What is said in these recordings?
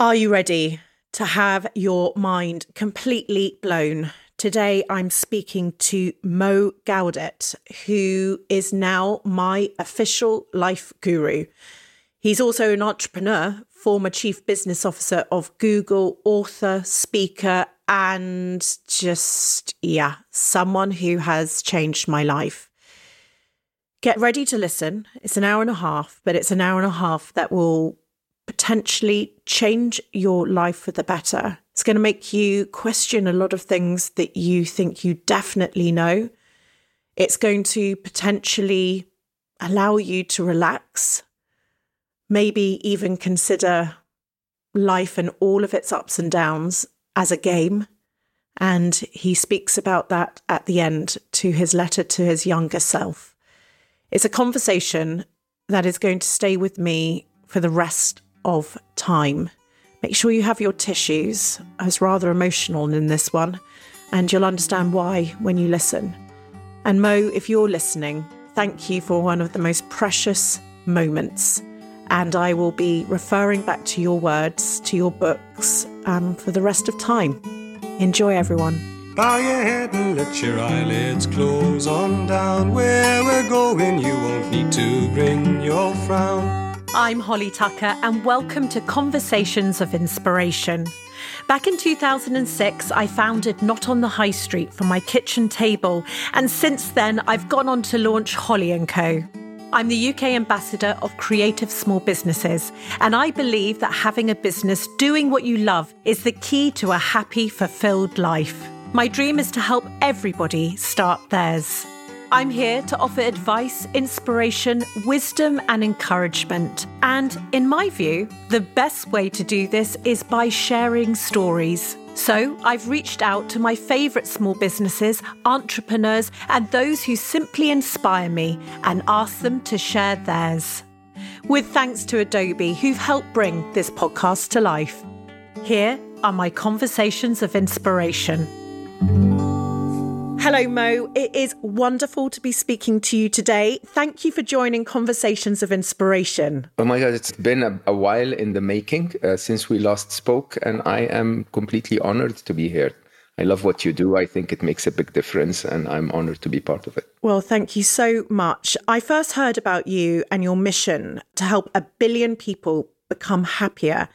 Are you ready to have your mind completely blown? Today, I'm speaking to Mo Gawdat, who is now my official life guru. He's also an entrepreneur, former chief business officer of Google, author, speaker, and just, yeah, someone who has changed my life. Get ready to listen. It's an hour and a half, but it's an hour and a half that will potentially change your life for the better. It's going to make you question a lot of things that you think you definitely know. It's going to potentially allow you to relax, maybe even consider life and all of its ups and downs as a game. And he speaks about that at the end to his letter to his younger self. It's a conversation that is going to stay with me for the rest of time. Make sure you have your tissues. I was rather emotional in this one, and you'll understand why when you listen. And Mo, if you're listening, thank you for one of the most precious moments. And I will be referring back to your words, to your books, um, for the rest of time. Enjoy, everyone. Bow your head and let your eyelids close on down. Where we're going, you won't need to bring your frown. I'm Holly Tucker, and welcome to Conversations of Inspiration. Back in 2006, I founded Not on the High Street for my kitchen table, and since then, I've gone on to launch Holly & Co. I'm the UK ambassador of creative small businesses, and I believe that having a business doing what you love is the key to a happy, fulfilled life. My dream is to help everybody start theirs. I'm here to offer advice, inspiration, wisdom, and encouragement. And in my view, the best way to do this is by sharing stories. So I've reached out to my favourite small businesses, entrepreneurs, and those who simply inspire me and asked them to share theirs. With thanks to Adobe, who've helped bring this podcast to life. Here are my conversations of inspiration. Hello, Mo. It is wonderful to be speaking to you today. Thank you for joining Conversations of Inspiration. Oh my God, it's been a, a while in the making uh, since we last spoke, and I am completely honored to be here. I love what you do. I think it makes a big difference, and I'm honored to be part of it. Well, thank you so much. I first heard about you and your mission to help a billion people become happier,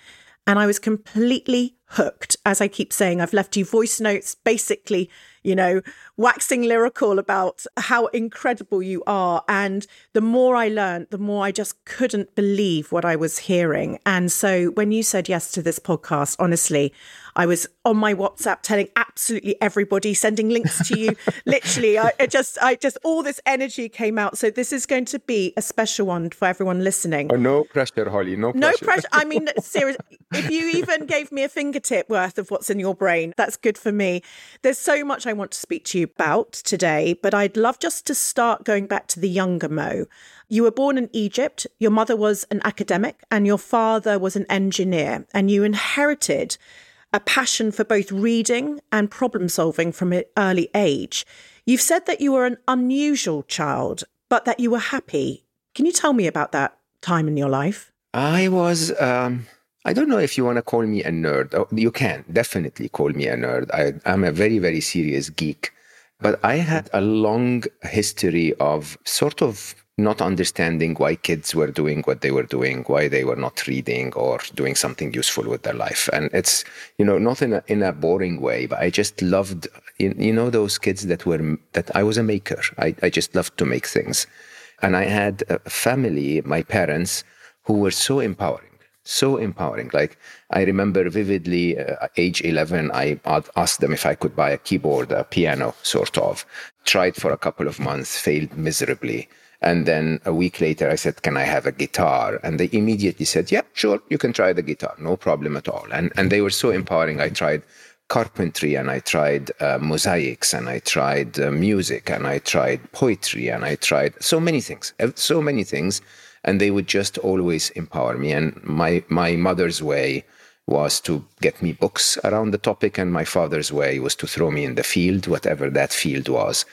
and I was completely hooked. As I keep saying, I've left you voice notes basically you know, waxing lyrical about how incredible you are. And the more I learned, the more I just couldn't believe what I was hearing. And so when you said yes to this podcast, honestly, I was on my WhatsApp telling absolutely everybody, sending links to you. Literally, I, just, I just, all this energy came out. So this is going to be a special one for everyone listening. Oh, no pressure, Holly. No pressure. No pressure. I mean, seriously, if you even gave me a fingertip worth of what's in your brain, that's good for me. There's so much I want to speak to you about today, but I'd love just to start going back to the younger Mo. You were born in Egypt, your mother was an academic, and your father was an engineer, and you inherited a passion for both reading and problem solving from an early age. You've said that you were an unusual child, but that you were happy. Can you tell me about that time in your life? I was, um, I don't know if you want to call me a nerd. Oh, you can definitely call me a nerd. I, I'm a very, very serious geek. But I had a long history of sort of not understanding why kids were doing what they were doing, why they were not reading or doing something useful with their life. And it's, you know, not in a, in a boring way, but I just loved, you know, those kids that were, that I was a maker. I, I just loved to make things. And I had a family, my parents, who were so empowering so empowering. Like I remember vividly, uh, age 11, I asked them if I could buy a keyboard, a piano, sort of. Tried for a couple of months, failed miserably. And then a week later, I said, Can I have a guitar? And they immediately said, Yeah, sure, you can try the guitar, no problem at all. And, and they were so empowering. I tried carpentry and I tried uh, mosaics and I tried uh, music and I tried poetry and I tried so many things, so many things. And they would just always empower me. And my, my mother's way was to get me books around the topic, and my father's way was to throw me in the field, whatever that field was.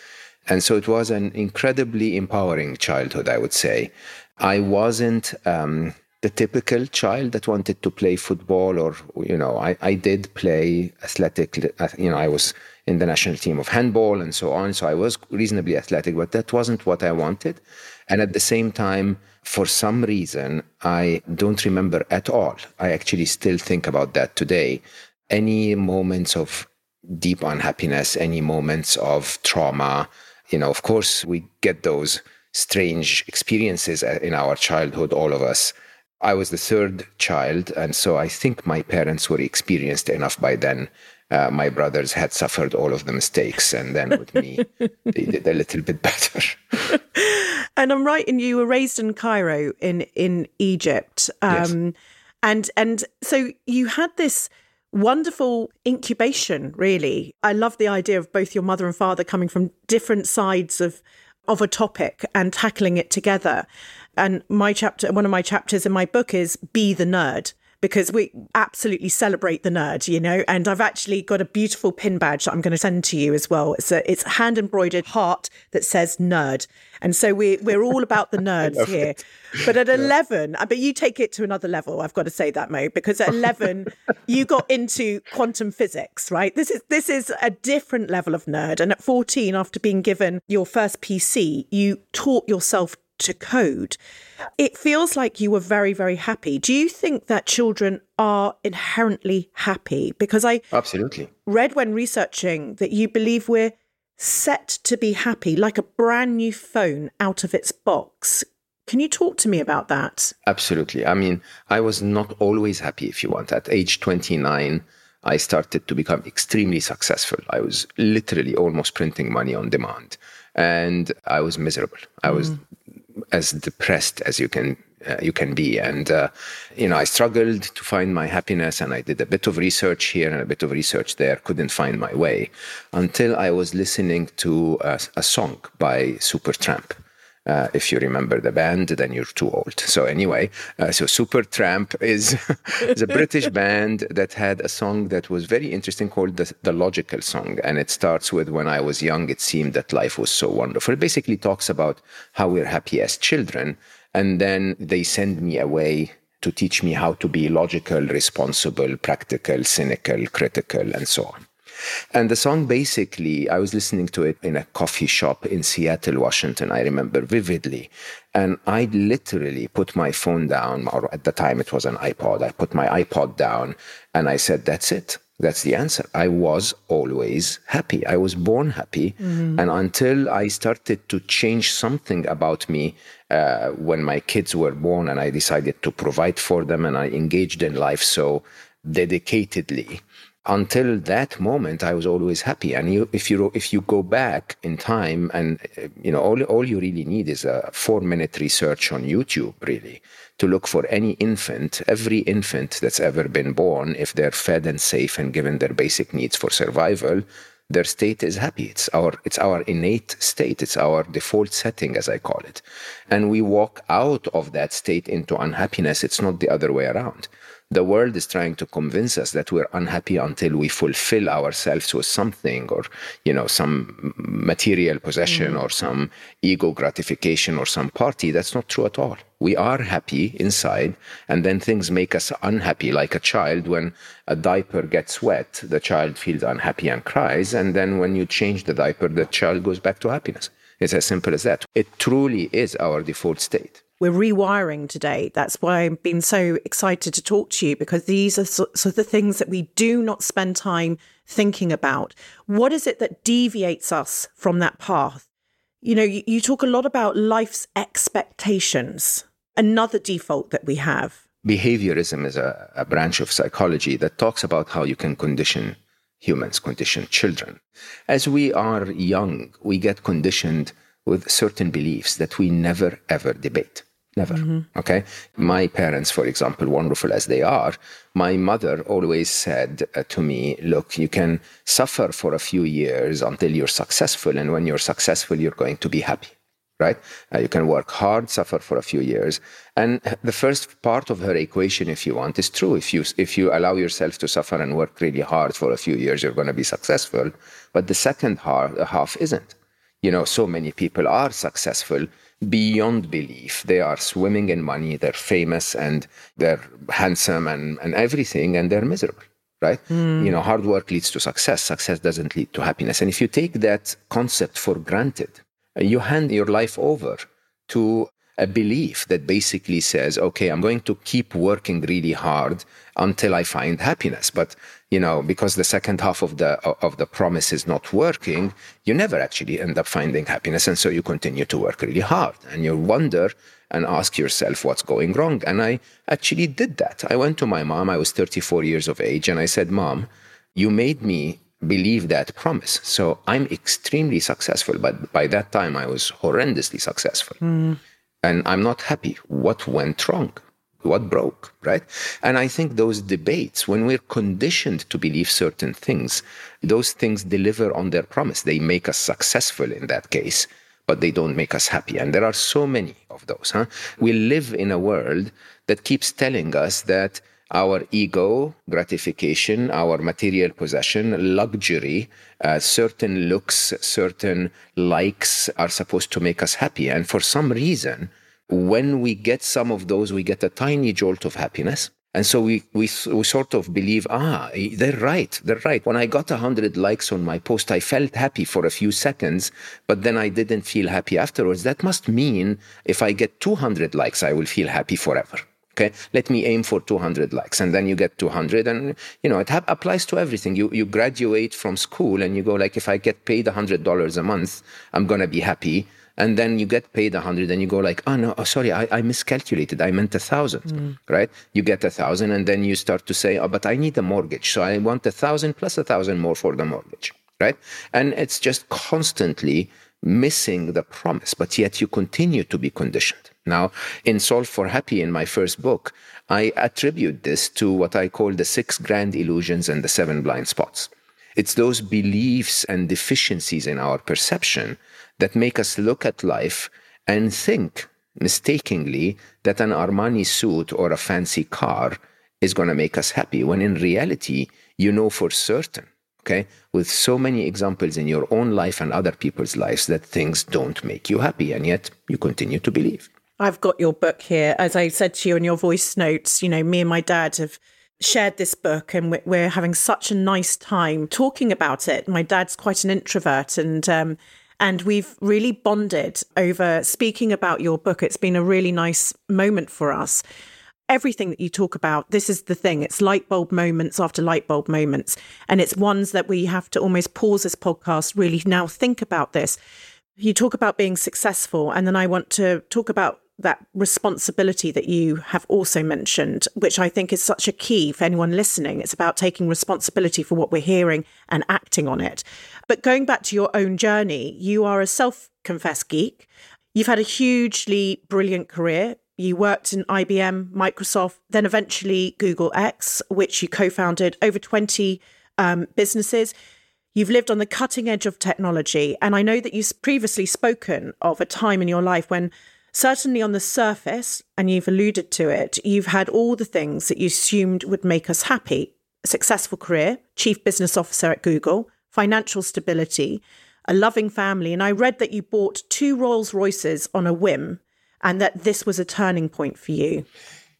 And so it was an incredibly empowering childhood, I would say. I wasn't um, the typical child that wanted to play football or you know I, I did play athletic you know I was in the national team of handball and so on so I was reasonably athletic but that wasn't what I wanted and at the same time for some reason I don't remember at all I actually still think about that today any moments of deep unhappiness any moments of trauma you know of course we get those strange experiences in our childhood all of us I was the third child, and so I think my parents were experienced enough by then. Uh, my brothers had suffered all of the mistakes, and then with me, they did a little bit better. and I'm right, and you were raised in Cairo, in in Egypt, um, yes. and and so you had this wonderful incubation. Really, I love the idea of both your mother and father coming from different sides of of a topic and tackling it together. And my chapter, one of my chapters in my book is Be the Nerd because we absolutely celebrate the nerd, you know. And I've actually got a beautiful pin badge that I'm going to send to you as well. It's a it's a hand embroidered heart that says nerd, and so we we're all about the nerds here. It. But at yeah. eleven, uh, but you take it to another level. I've got to say that, Mo, because at eleven you got into quantum physics, right? This is this is a different level of nerd. And at fourteen, after being given your first PC, you taught yourself to code. It feels like you were very, very happy. Do you think that children are inherently happy? Because I absolutely read when researching that you believe we're set to be happy, like a brand new phone out of its box. Can you talk to me about that? Absolutely. I mean, I was not always happy, if you want. At age 29, I started to become extremely successful. I was literally almost printing money on demand. And I was miserable. I was mm as depressed as you can uh, you can be. And uh, you know, I struggled to find my happiness, and I did a bit of research here and a bit of research there. Couldn't find my way until I was listening to a, a song by Supertramp. Uh, if you remember the band, then you're too old. So anyway, uh, so Supertramp is, is a British band that had a song that was very interesting called the, the Logical Song, and it starts with "When I was young, it seemed that life was so wonderful." It basically talks about how we're happy as children, and then they send me away to teach me how to be logical, responsible, practical, cynical, critical, and so on. And the song basically, I was listening to it in a coffee shop in Seattle, Washington, I remember vividly. And I literally put my phone down, or at the time it was an iPod. I put my iPod down and I said, That's it. That's the answer. I was always happy. I was born happy. Mm-hmm. And until I started to change something about me uh, when my kids were born and I decided to provide for them and I engaged in life so dedicatedly, until that moment i was always happy. And you, if you if you go back in time and you know all, all you really need is a four minute research on youtube really to look for any infant every infant that's ever been born if they're fed and safe and given their basic needs for survival their state is happy. It's our it's our innate state. It's our default setting as i call it. And we walk out of that state into unhappiness. It's not the other way around the world is trying to convince us that we're unhappy until we fulfill ourselves with something or you know some material possession mm. or some ego gratification or some party. That's not true at all. We are happy inside and then things make us unhappy like a child. When a diaper gets wet the child feels unhappy and cries and then when you change the diaper the child goes back to happiness. It's as simple as that. It truly is our default state we're rewiring today. That's why I've been so excited to talk to you because these are sort of the things that we do not spend time thinking about. What is it that deviates us from that path? You know, you, you talk a lot about life's expectations, another default that we have. Behaviorism is a, a branch of psychology that talks about how you can condition humans, condition children. As we are young, we get conditioned with certain beliefs that we never ever debate. Never. Mm-hmm. Okay. My parents, for example, wonderful as they are, my mother always said uh, to me, look, you can suffer for a few years until you're successful. And when you're successful, you're going to be happy. Right? Uh, you can work hard, suffer for a few years. And the first part of her equation, if you want, is true. If you, if you allow yourself to suffer and work really hard for a few years, you're going to be successful. But the second half, half isn't. You know, so many people are successful beyond belief. They are swimming in money, they're famous and they're handsome and, and everything, and they're miserable. Right? Hmm. You know, hard work leads to success. Success doesn't lead to happiness. And if you take that concept for granted, uh, you hand your life over to a belief that basically says, okay, I'm going to keep working really hard until I find happiness. But you know, because the second half of the of the promise is not working, you never actually end up finding happiness, and so you continue to work really hard, and you wonder and ask yourself what's going wrong. And I actually did that. I went to my mom. I was 34 years of age, and I said, "Mom, you made me believe that promise. So I'm extremely successful. But by that time, I was horrendously successful. Mm. And I'm not happy. What went wrong? What broke? Right? And I think those debates, when we're conditioned to believe certain things, those things deliver on their promise. They make us successful in that case, but they don't make us happy. And there are so many of those. Huh? We live in a world that keeps telling us that our ego gratification, our material possession, luxury, uh, certain looks, certain likes are supposed to make us happy. And for some reason, when we get some of those, we get a tiny jolt of happiness. And so we, we, we sort of believe, ah, they're right, they're right. When I got 100 likes on my post, I felt happy for a few seconds, but then I didn't feel happy afterwards. That must mean if I get 200 likes, I will feel happy forever. Okay, let me aim for 200 likes, and then you get 200, and you know it ha- applies to everything. You you graduate from school, and you go like, if I get paid 100 dollars a month, I'm gonna be happy. And then you get paid a 100, and you go like, oh no, oh, sorry, I, I miscalculated. I meant a thousand, mm. right? You get a thousand, and then you start to say, oh, but I need a mortgage, so I want a thousand plus a thousand more for the mortgage, right? And it's just constantly missing the promise, but yet you continue to be conditioned. Now, in Solve for Happy, in my first book, I attribute this to what I call the six grand illusions and the seven blind spots. It's those beliefs and deficiencies in our perception that make us look at life and think mistakenly that an Armani suit or a fancy car is going to make us happy, when in reality, you know for certain okay with so many examples in your own life and other people's lives that things don't make you happy and yet you continue to believe. I've got your book here. As i said to you in your voice notes you know me and my dad have shared this book and we're having such a nice time talking about it. My dad's quite an introvert and um, and we've really bonded over speaking about your book it's been a really nice moment for us everything that you talk about, this is the thing. It's light bulb moments after light bulb moments. And it's ones that we have to almost pause this podcast, really now think about this. You talk about being successful. And then I want to talk about that responsibility that you have also mentioned, which I think is such a key for anyone listening. It's about taking responsibility for what we're hearing and acting on it. But going back to your own journey, you are a self confessed geek. You've had a hugely brilliant career. You worked in IBM, Microsoft, then eventually Google X, which you co founded, over 20 um, businesses. You've lived on the cutting edge of technology. And I know that you've previously spoken of a time in your life when, certainly on the surface, and you've alluded to it, you've had all the things that you assumed would make us happy a successful career, chief business officer at Google, financial stability, a loving family. And I read that you bought two Rolls Royces on a whim and that this was a turning point for you.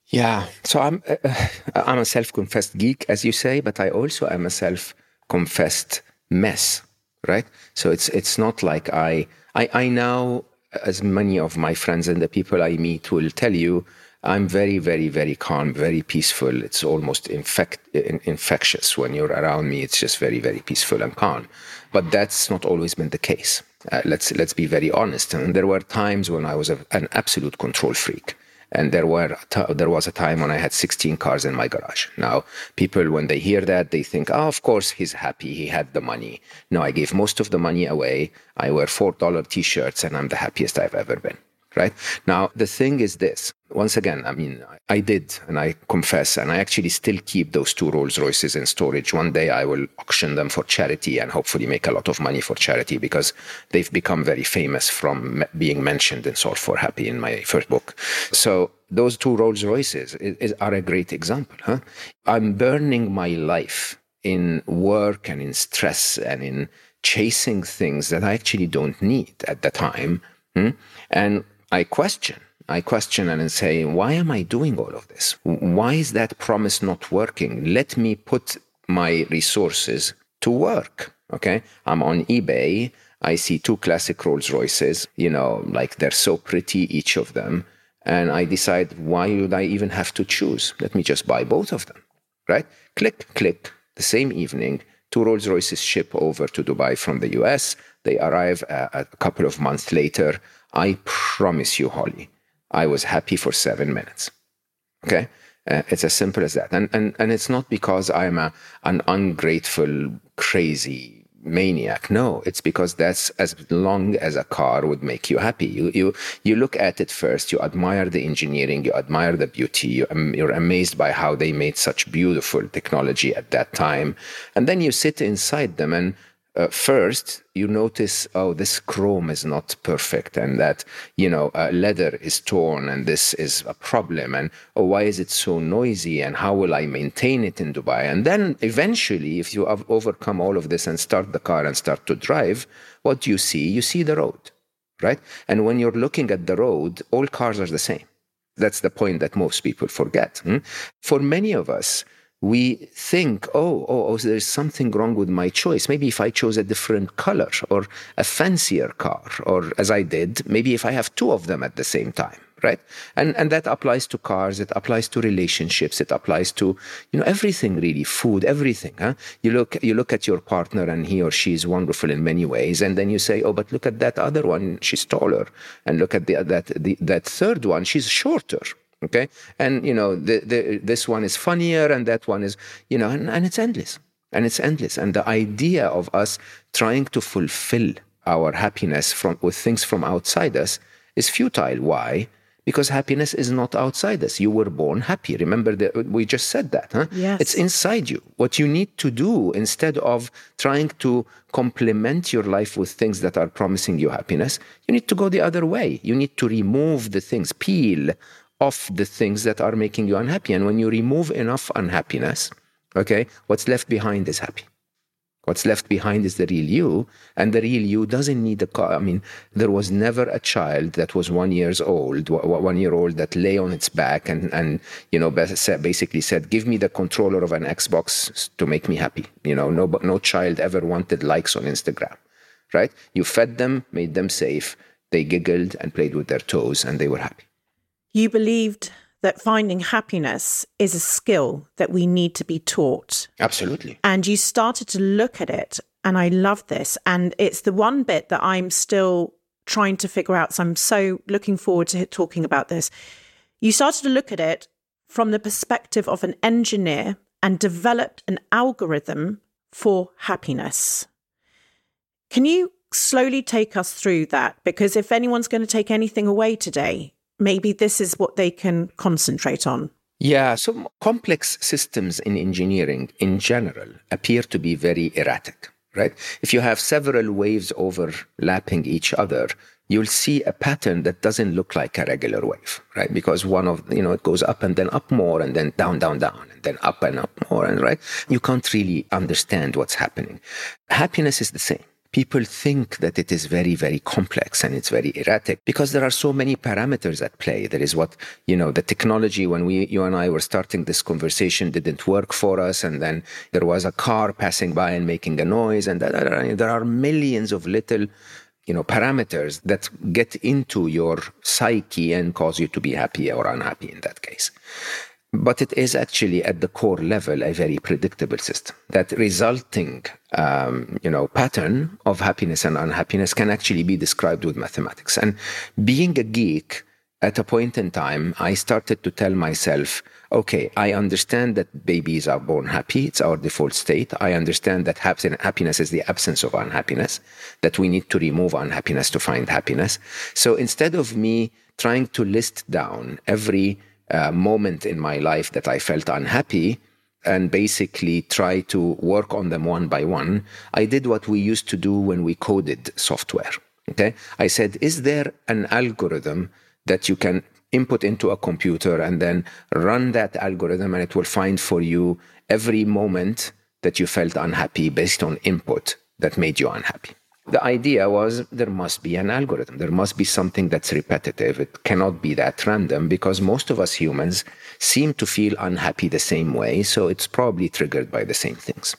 Yeah, so I'm uh, I'm a self-confessed geek, as you say, but I also am a self-confessed mess, right? So it's it's not like I I, I now, as many of my friends and the people I meet will tell you, I'm very, very, very calm, very peaceful. It's almost infect, infectious when you're around me. It's just very, very peaceful and calm. But that's not always been the case. Uh, let's let's be very honest. And there were times when I was a, an absolute control freak, and there were there was a time when I had 16 cars in my garage. Now, people when they hear that, they think, "Oh, of course he's happy. He had the money." No, I gave most of the money away. I wear four dollar t-shirts, and I'm the happiest I've ever been right? Now, the thing is this once again, I mean, I did, and I confess, and I actually still keep those two Rolls Royces in storage. One day I will auction them for charity and hopefully make a lot of money for charity because they've become very famous from being mentioned in Solve for Happy in my first book. So, those two Rolls Royces are a great example. Huh? I'm burning my life in work and in stress and in chasing things that I actually don't need at the time. Hmm? And I question. I question and say, why am I doing all of this? Why is that promise not working? Let me put my resources to work. Okay. I'm on eBay. I see two classic Rolls Royces, you know, like they're so pretty, each of them. And I decide, why would I even have to choose? Let me just buy both of them, right? Click, click. The same evening, two Rolls Royces ship over to Dubai from the US. They arrive a, a couple of months later. I promise you, Holly, I was happy for seven minutes. Okay. Uh, it's as simple as that. And, and, and it's not because I'm a, an ungrateful, crazy maniac. No, it's because that's as long as a car would make you happy. You you you look at it first. You admire the engineering. You admire the beauty. You, um, you're amazed by how they made such beautiful technology at that time, and then you sit inside them and uh, first you notice oh this chrome is not perfect and that you know uh, leather is torn and this is a problem and oh why is it so noisy and how will i maintain it in dubai? And then eventually if you have overcome all of this and start the car and start to drive what do you see? You see the road right? And when you're looking at the road all cars are the same. That's the point that most people forget hmm? for many of us we think, oh, oh, oh, there's something wrong with my choice. Maybe if I chose a different color or a fancier car, or as I did, maybe if I have two of them at the same time, right? And and that applies to cars, it applies to relationships, it applies to you know everything really, food, everything. Huh? You look you look at your partner and he or she is wonderful in many ways, and then you say, oh, but look at that other one, she's taller, and look at the that the, that third one, she's shorter okay? And you know the, the, this one is funnier and that one is you know and, and it's endless. And it's endless. And the idea of us trying to fulfill our happiness from with things from outside us is futile. Why? Because happiness is not outside us. You were born happy. Remember that we just said that huh? Yes. it's inside you. What you need to do instead of trying to complement your life with things that are promising you happiness you need to go the other way. You need to remove the things peel off the things that are making you unhappy. And when you remove enough unhappiness, okay, what's left behind is happy. What's left behind is the real you, and the real you doesn't need a car. I mean, there was never a child that was one years old, one year old that lay on its back and and you know basically said, "Give me the controller of an Xbox to make me happy." You know, no no child ever wanted likes on Instagram, right? You fed them, made them safe, they giggled and played with their toes, and they were happy. You believed that finding happiness is a skill that we need to be taught. Absolutely. And you started to look at it. And I love this. And it's the one bit that I'm still trying to figure out. So I'm so looking forward to talking about this. You started to look at it from the perspective of an engineer and developed an algorithm for happiness. Can you slowly take us through that? Because if anyone's going to take anything away today, maybe this is what they can concentrate on. Yeah, so complex systems in engineering in general appear to be very erratic, right? If you have several waves overlapping each other, you'll see a pattern that doesn't look like a regular wave, right? Because one of, you know, it goes up and then up more and then down, down, down, and then up and up more, and right? You can't really understand what's happening. Happiness is the same people think that it is very, very complex and it's very erratic because there are so many parameters at play. There is what, you know, the technology when we, you and I were starting this conversation didn't work for us. And then there was a car passing by and making a noise. And there are millions of little, you know, parameters that get into your psyche and cause you to be happy or unhappy in that case. But it is actually at the core level a very predictable system. That resulting, um, you know, pattern of happiness and unhappiness can actually be described with mathematics. And being a geek, at a point in time, I started to tell myself, okay, I understand that babies are born happy. It's our default state. I understand that happiness is the absence of unhappiness, that we need to remove unhappiness to find happiness. So instead of me trying to list down every uh, moment in my life that I felt unhappy and basically try to work on them one by one, I did what we used to do when we coded software. Okay. I said, is there an algorithm that you can input into a computer and then run that algorithm and it will find for you every moment that you felt unhappy based on input that made you unhappy? The idea was there must be an algorithm. There must be something that's repetitive. It cannot be that random because most of us humans seem to feel unhappy the same way. So it's probably triggered by the same things.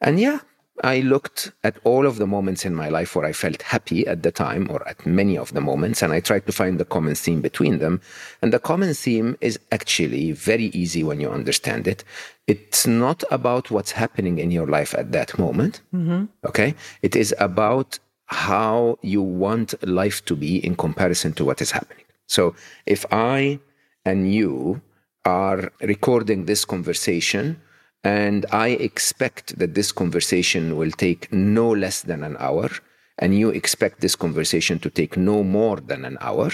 And yeah, I looked at all of the moments in my life where I felt happy at the time, or at many of the moments, and I tried to find the common theme between them. And the common theme is actually very easy when you understand it. It's not about what's happening in your life at that moment. Mm-hmm. Okay. It is about how you want life to be in comparison to what is happening. So if I and you are recording this conversation, and I expect that this conversation will take no less than an hour, and you expect this conversation to take no more than an hour,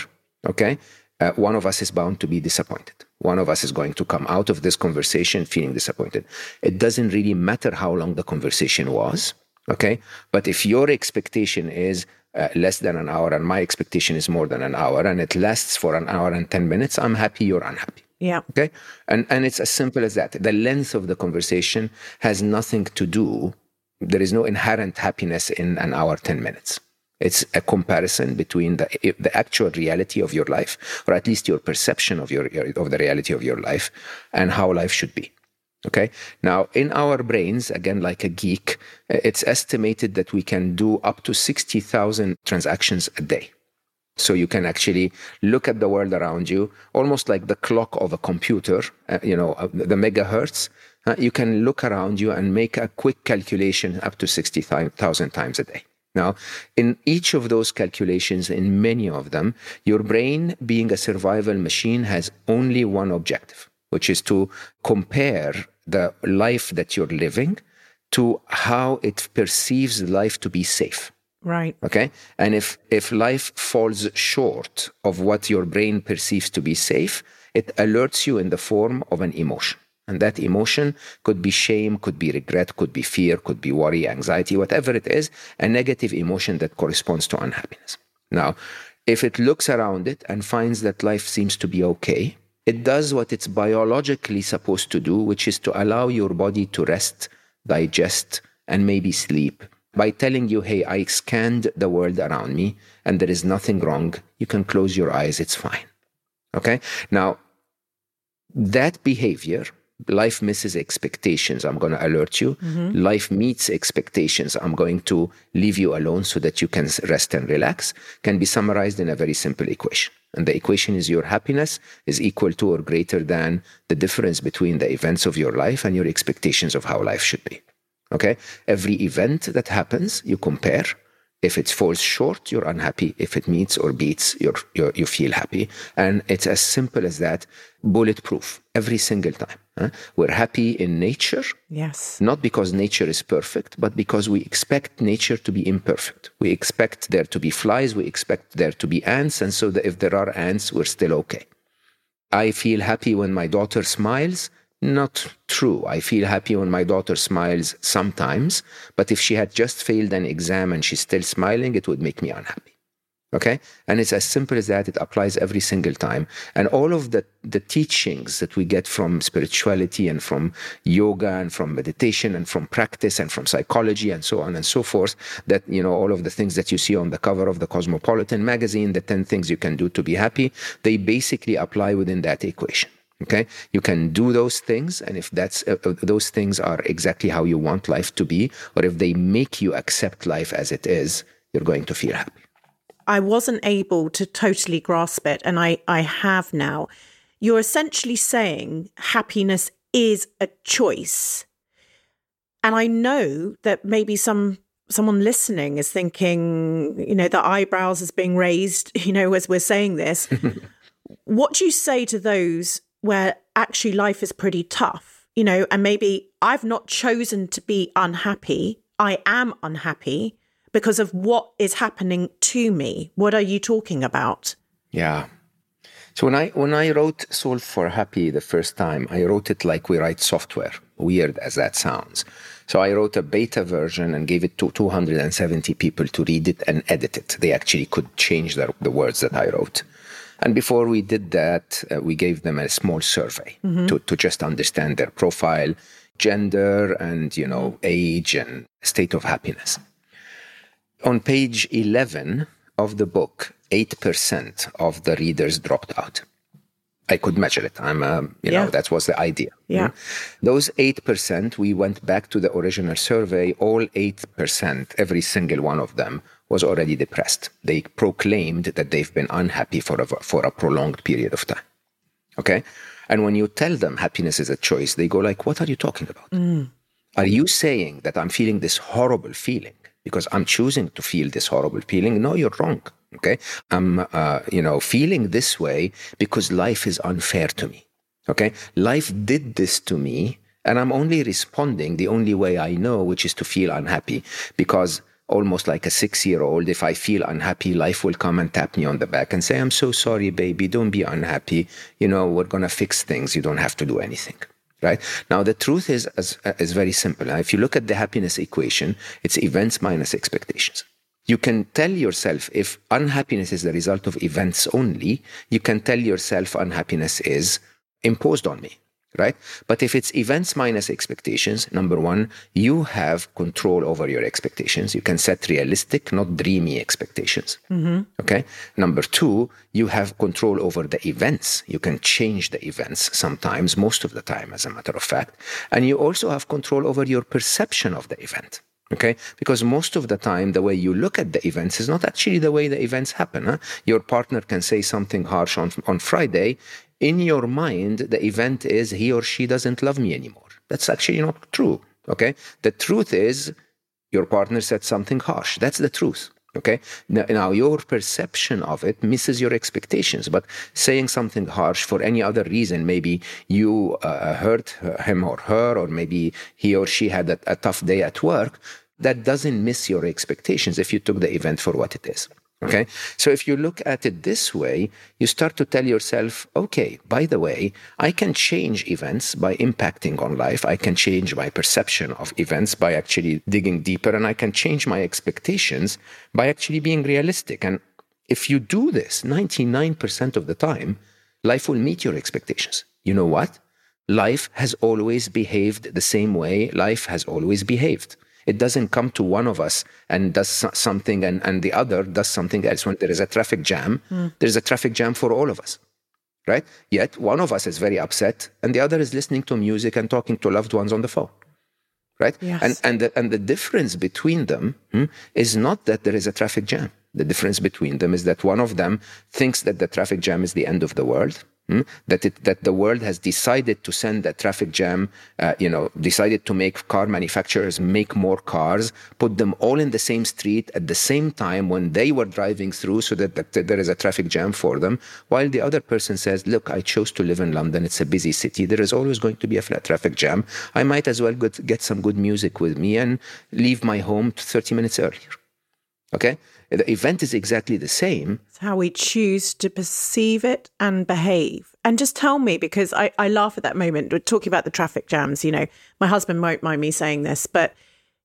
okay? Uh, one of us is bound to be disappointed. One of us is going to come out of this conversation feeling disappointed. It doesn't really matter how long the conversation was, okay? But if your expectation is uh, less than an hour and my expectation is more than an hour and it lasts for an hour and 10 minutes, I'm happy, you're unhappy. Yeah. Okay. And and it's as simple as that. The length of the conversation has nothing to do. There is no inherent happiness in an hour, ten minutes. It's a comparison between the the actual reality of your life, or at least your perception of your of the reality of your life, and how life should be. Okay. Now, in our brains, again, like a geek, it's estimated that we can do up to sixty thousand transactions a day. So you can actually look at the world around you, almost like the clock of a computer, uh, you know, uh, the megahertz. Uh, you can look around you and make a quick calculation up to 60,000 times a day. Now, in each of those calculations, in many of them, your brain, being a survival machine, has only one objective, which is to compare the life that you're living to how it perceives life to be safe. Right. Okay. And if, if life falls short of what your brain perceives to be safe, it alerts you in the form of an emotion. And that emotion could be shame, could be regret, could be fear, could be worry, anxiety, whatever it is, a negative emotion that corresponds to unhappiness. Now, if it looks around it and finds that life seems to be okay, it does what it's biologically supposed to do, which is to allow your body to rest, digest, and maybe sleep by telling you, hey, I scanned the world around me and there is nothing wrong. You can close your eyes, it's fine. Okay? Now, that behavior, life misses expectations. I'm going to alert you. Mm-hmm. Life meets expectations. I'm going to leave you alone so that you can rest and relax, can be summarized in a very simple equation. And the equation is your happiness is equal to or greater than the difference between the events of your life and your expectations of how life should be. Okay. Every event that happens, you compare. If it falls short, you're unhappy. If it meets or beats, you're, you're, you feel happy. And it's as simple as that, bulletproof every single time. Huh? We're happy in nature. Yes. Not because nature is perfect, but because we expect nature to be imperfect. We expect there to be flies. We expect there to be ants. And so that if there are ants, we're still okay. I feel happy when my daughter smiles not true. I feel happy when my daughter smiles sometimes, but if she had just failed an exam and she's still smiling, it would make me unhappy. Okay? And it's as simple as that. It applies every single time. And all of the, the teachings that we get from spirituality and from yoga and from meditation and from practice and from psychology and so on and so forth, that, you know, all of the things that you see on the cover of the Cosmopolitan magazine, the 10 things you can do to be happy, they basically apply within that equation. Okay, you can do those things, and if that's uh, uh, those things are exactly how you want life to be, or if they make you accept life as it is, you're going to feel happy. I wasn't able to totally grasp it, and I I have now. You're essentially saying happiness is a choice, and I know that maybe some someone listening is thinking, you know, the eyebrows is being raised, you know, as we're saying this. what do you say to those where actually life is pretty tough, you know, and maybe I've not chosen to be unhappy. I am unhappy because of what is happening to me. What are you talking about? Yeah. So when I when I wrote Solve for Happy the first time, I wrote it like we write software. Weird as that sounds. So I wrote a beta version and gave it to 270 people to read it and edit it. They actually could change the, the words that I wrote. And before we did that, uh, we gave them a small survey mm-hmm. to, to just understand their profile, gender, and you know age and state of happiness. On page 11 of the book, 8% of the readers dropped out. I could measure it. I'm, uh, you Yeah. know, that was the idea. Yeah. Mm. Those 8%, we went back to the original survey, all 8%, every single one of them was already depressed. They proclaimed that they've been unhappy for a, for a prolonged period of time. Okay? And when you tell them happiness is a choice, they go like, what are you talking about? Are you saying that I'm feeling this horrible feeling because I'm choosing to feel this horrible feeling? No, you're wrong. Okay. I'm, uh, you know, feeling this way because life is unfair to me. Okay. Life did this to me and I'm only responding the only way I know, which is to feel unhappy because almost like a six year old, if I feel unhappy, life will come and tap me on the back and say, I'm so sorry, baby. Don't be unhappy. You know, we're going to fix things. You don't have to do anything right? Now, the truth is, is, is very simple. If you look at the happiness equation, it's events minus expectations. You can tell yourself if unhappiness is the result of events only, you can tell yourself unhappiness is imposed on me, right? But if it's events minus expectations, number one, you have control over your expectations. You can set realistic, not dreamy expectations. Mm-hmm. Okay. Number two, you have control over the events. You can change the events sometimes, most of the time, as a matter of fact. And you also have control over your perception of the event. Okay, because most of the time, the way you look at the events is not actually the way the events happen. Huh? Your partner can say something harsh on, on Friday. In your mind, the event is he or she doesn't love me anymore. That's actually not true. Okay, the truth is your partner said something harsh. That's the truth. Okay. Now, now, your perception of it misses your expectations. But saying something harsh for any other reason, maybe you uh, hurt him or her, or maybe he or she had a, a tough day at work, that doesn't miss your expectations if you took the event for what it is. Okay. So if you look at it this way, you start to tell yourself, okay, by the way, I can change events by impacting on life. I can change my perception of events by actually digging deeper, and I can change my expectations by actually being realistic. And if you do this 99% of the time, life will meet your expectations. You know what? Life has always behaved the same way life has always behaved. It doesn't come to one of us and does something and, and the other does something else. When there is a traffic jam, there's a traffic jam for all of us, right? Yet one of us is very upset and the other is listening to music and talking to loved ones on the phone, right? Yes. And, and, the, and the difference between them hmm, is not that there is a traffic jam. The difference between them is that one of them thinks that the traffic jam is the end of the world. Hmm, That it that the world has decided to send a traffic jam, uh, you know, decided to make car manufacturers make more cars, put them all in the same street at the same time when they were driving through, so that, that there is a traffic jam for them. While the other person says, "Look, I chose to live in London. It's a busy city. There is always going to be a flat traffic jam. I might as well get, get some good music with me and leave my home 30 minutes earlier." Okay, the event is exactly the same. It's how we choose to perceive it and behave. And just tell me, because I, I laugh at that moment, we're talking about the traffic jams, you know, my husband won't mind me saying this, but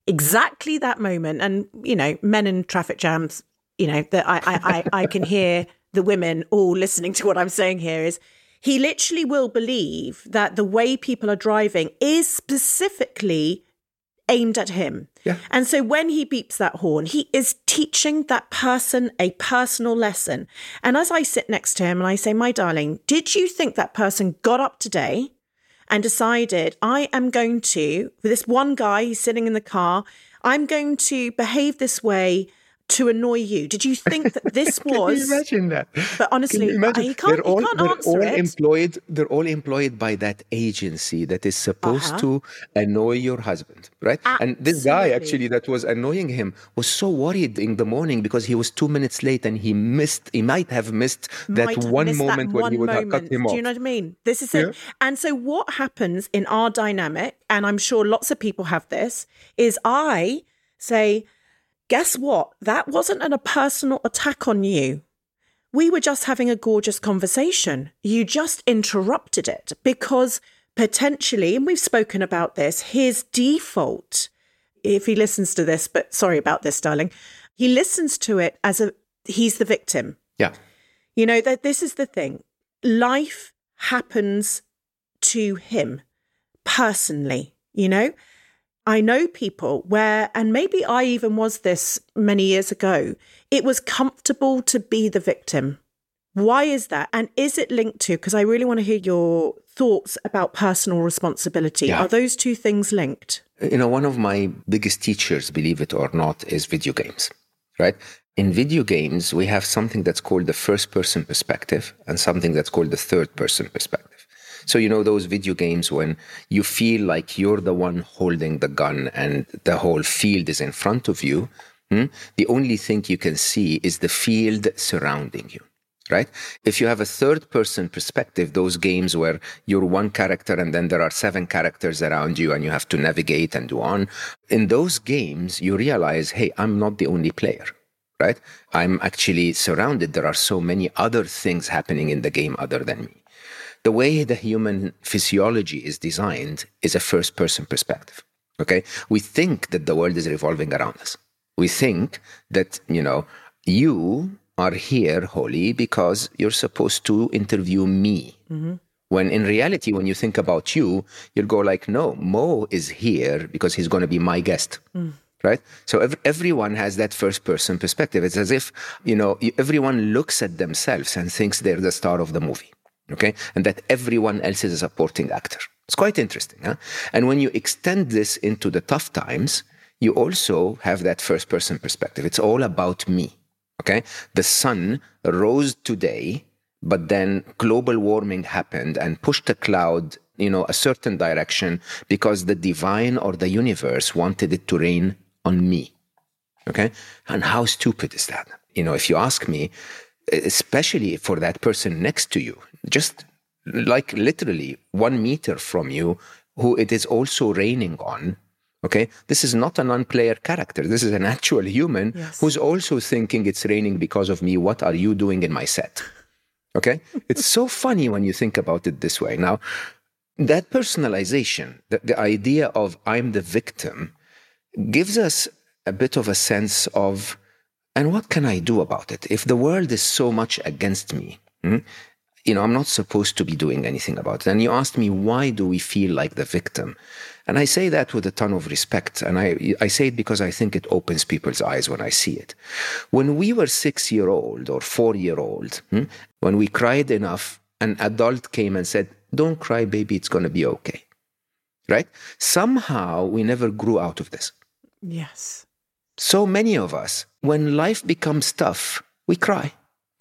exactly that moment, and, you know, men in traffic jams, you know, that I, I, I, I can hear the women all listening to what I'm saying here is he literally will believe that the way people are driving is specifically aimed at him. Yeah. And so when he beeps that horn, he is teaching that person a personal lesson. And as I sit next to him and I say, My darling, did you think that person got up today and decided, I am going to, for this one guy, he's sitting in the car, I'm going to behave this way to annoy you? Did you think that this Can was. you imagine that? But honestly, Can imagine? I- he can't- they're all, can't they're answer all employed. They're all employed by that agency that is supposed Uh-huh. to annoy your husband, right? And this guy actually that was annoying him was so worried in the morning because he was two minutes late and he missed. He might have missed that might one missed that moment when he one would have cut him Do you know what I mean? This is it. And so what happens in our dynamic, and I'm sure lots of people have this, is I say, guess what? That wasn't an, a personal attack on you. We were just having a gorgeous conversation. You just interrupted it because potentially, and we've spoken about this, his default, if he listens to this, but sorry about this, darling, he listens to it as a he's the victim. Yeah, You know, that this is the thing. Life happens to him personally, you know? I know people where, and maybe I even was this many years ago, it was comfortable to be the victim. Why is that? And is it linked to, because I really want to hear your thoughts about personal responsibility. Yeah. Are those two things linked? You know, one of my biggest teachers, believe it or not, is video games, right? In video games, we have something that's called the first person perspective and something that's called the third person perspective. So, you know, those video games when you feel like you're the one holding the gun and the whole field is in front of you, hmm? the only thing you can see is the field surrounding you right? If you have a third person perspective, those games where you're one character and then there are seven characters around you and you have to navigate and do on, in those games, you realize, hey, I'm not the only player. Right? I'm actually surrounded. There are so many other things happening in the game other than me. The way the human physiology is designed is a first person perspective. Okay. We think that the world is revolving around us. We think that, you know, you are here, Holly, because you're supposed to interview me. Mm-hmm. When in reality, when you think about you, you'll go like, no, Mo is here because he's going to be my guest. Mm. Right? So ev- everyone has that first person perspective. It's as if, you know, everyone looks at themselves and thinks they're the star of the movie. Okay. And that everyone else is a supporting actor. It's quite interesting. Huh? And when you extend this into the tough times, you also have that first person perspective. It's all about me. Okay. The sun rose today, but then global warming happened and pushed the cloud, you know, a certain direction because the divine or the universe wanted it to rain on me. Okay. And how stupid is that? You know, if you ask me, especially for that person next to you, just like literally one meter from you, who it is also raining on, Okay, this is not a non-player character. This is an actual human yes. who's also thinking it's raining because of me. What are you doing in my set? Okay, it's so funny when you think about it this way. Now, that personalization, the, the idea of I'm the victim, gives us a bit of a sense of, and what can I do about it? If the world is so much against me, hmm, you know, I'm not supposed to be doing anything about it. And you asked me, why do we feel like the victim? And I say that with a ton of respect. And I, I say it because I think it opens people's eyes when I see it. When we were six year old or four year old, hmm, when we cried enough, an adult came and said, don't cry, baby, it's going to be okay. Right? Somehow we never grew out of this. Yes. So many of us, when life becomes tough, we cry.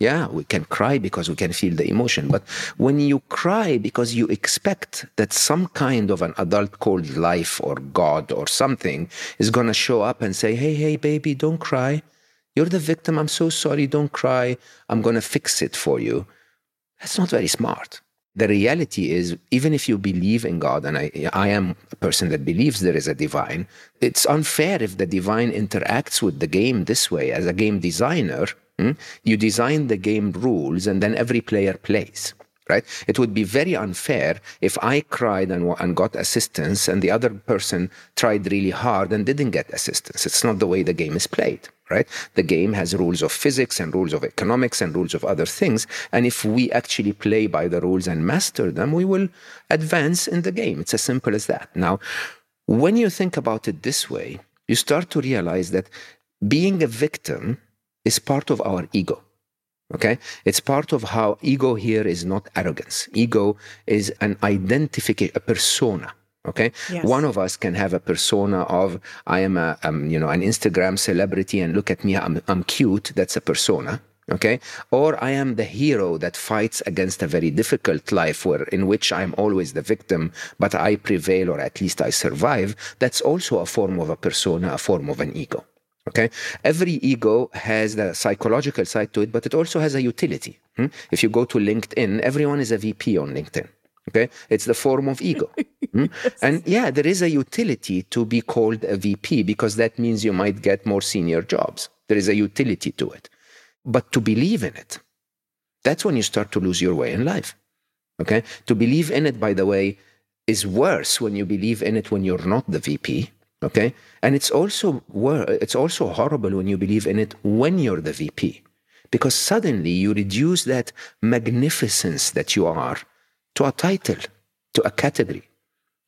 Yeah, we can cry because we can feel the emotion. But when you cry because you expect that some kind of an adult called life or God or something is going to show up and say, hey, hey, baby, don't cry. You're the victim. I'm so sorry. Don't cry. I'm going to fix it for you. That's not very smart. The reality is, even if you believe in God, and I, I am a person that believes there is a divine, it's unfair if the divine interacts with the game this way. As a game designer, Hmm? You design the game rules and then every player plays. Right? It would be very unfair if I cried and, and got assistance and the other person tried really hard and didn't get assistance. It's not the way the game is played right? The game has rules of physics and rules of economics and rules of other things. And if we actually play by the rules and master them, we will advance in the game. It's as simple as that. Now, when you think about it this way, you start to realize that being a victim is part of our ego. Okay? It's part of how ego here is not arrogance. Ego is an identification, a persona. Okay. Yes. One of us can have a persona of I am a um, you know an Instagram celebrity and look at me I'm I'm cute. That's a persona. Okay. Or I am the hero that fights against a very difficult life where in which I'm always the victim, but I prevail or at least I survive. That's also a form of a persona, a form of an ego. Okay, every ego has the psychological side to it, but it also has a utility. Hmm? If you go to LinkedIn, everyone is a VP on LinkedIn. Okay, it's the form of ego. Hmm? yes. And yeah, there is a utility to be called a VP because that means you might get more senior jobs. There is a utility to it. But to believe in it, that's when you start to lose your way in life. Okay, to believe in it, by the way, is worse when you believe in it when you're not the VP Okay, and it's also it's also horrible when you believe in it when you're the VP, because suddenly you reduce that magnificence that you are to a title, to a category.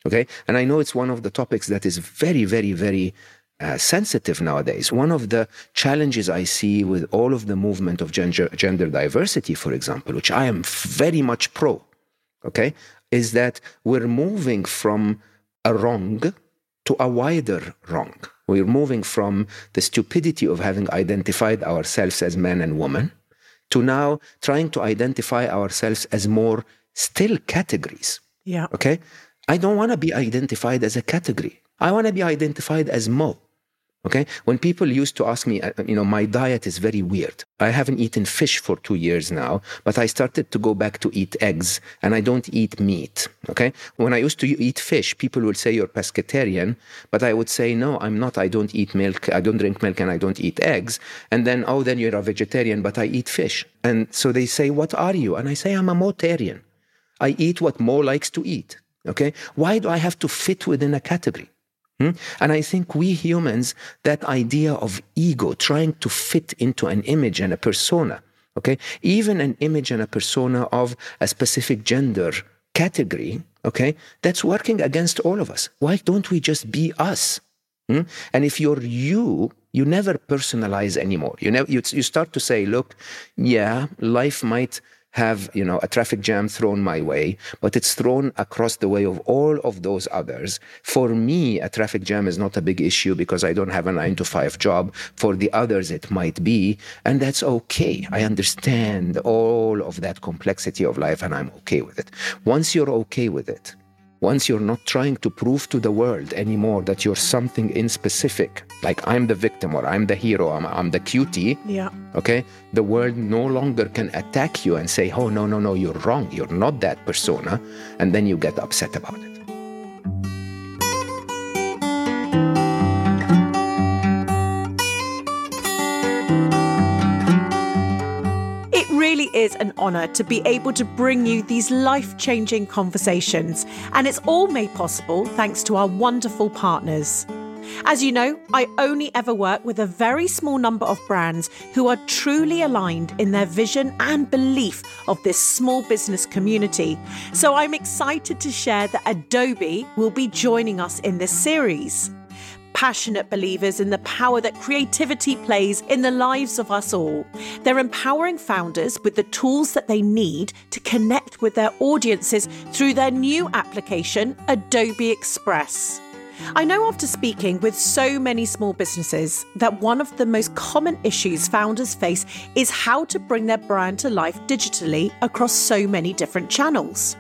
Okay. And I know it's one of the topics that is very, very, very uh, sensitive nowadays. One of the challenges I see with all of the movement of gender, gender diversity, for example, which I am very much pro, okay, is that we're moving from a wrong to a wider wrong. We're moving from the stupidity of having identified ourselves as men and women to now trying to identify ourselves as more still categories. Yeah. Okay. I don't want to be identified as a category. I want to be identified as Mo. Okay. When people used to ask me, uh, you know, my diet is very weird. I haven't eaten fish for two years now, but I started to go back to eat eggs and I don't eat meat. Okay. When I used to eat fish, people would say you're pescatarian, but I would say, no, I'm not. I don't eat milk. I don't drink milk and I don't eat eggs. And then, oh, then you're a vegetarian, but I eat fish. And so they say, what are you? And I say, I'm a Motarian. I eat what Mo likes to eat. Okay. Why do I have to fit within a category? Hmm? And I think we humans, that idea of ego, trying to fit into an image and a persona, okay, even an image and a persona of a specific gender category, okay, that's working against all of us. Why don't we just be us? Hmm? And if you're you, you never personalize anymore. You, never, you, you start to say, look, yeah, life might have you know a traffic jam thrown my way but it's thrown across the way of all of those others. For me a traffic jam is not a big issue because i don't have a 9 to 5 job. For the others it might be and that's okay. I understand all of that complexity of life and i'm okay with it. Once you're okay with it once you're not trying to prove to the world anymore that you're something in specific, like I'm the victim or I'm the hero, I'm, I'm the cutie, Yeah. okay, the world no longer can attack you and say, oh, no, no, no, you're wrong. You're not that persona. And then you get upset about it. It is an honour to be able to bring you these life changing conversations, and it's all made possible thanks to our wonderful partners. As you know, I only ever work with a very small number of brands who are truly aligned in their vision and belief of this small business community. So I'm excited to share that Adobe will be joining us in this series passionate believers in the power that creativity plays in the lives of us all. They're empowering founders with the tools that they need to connect with their audiences through their new application, Adobe Express. I know after speaking with so many small businesses that one of the most common issues founders face is how to bring their brand to life digitally across so many different channels.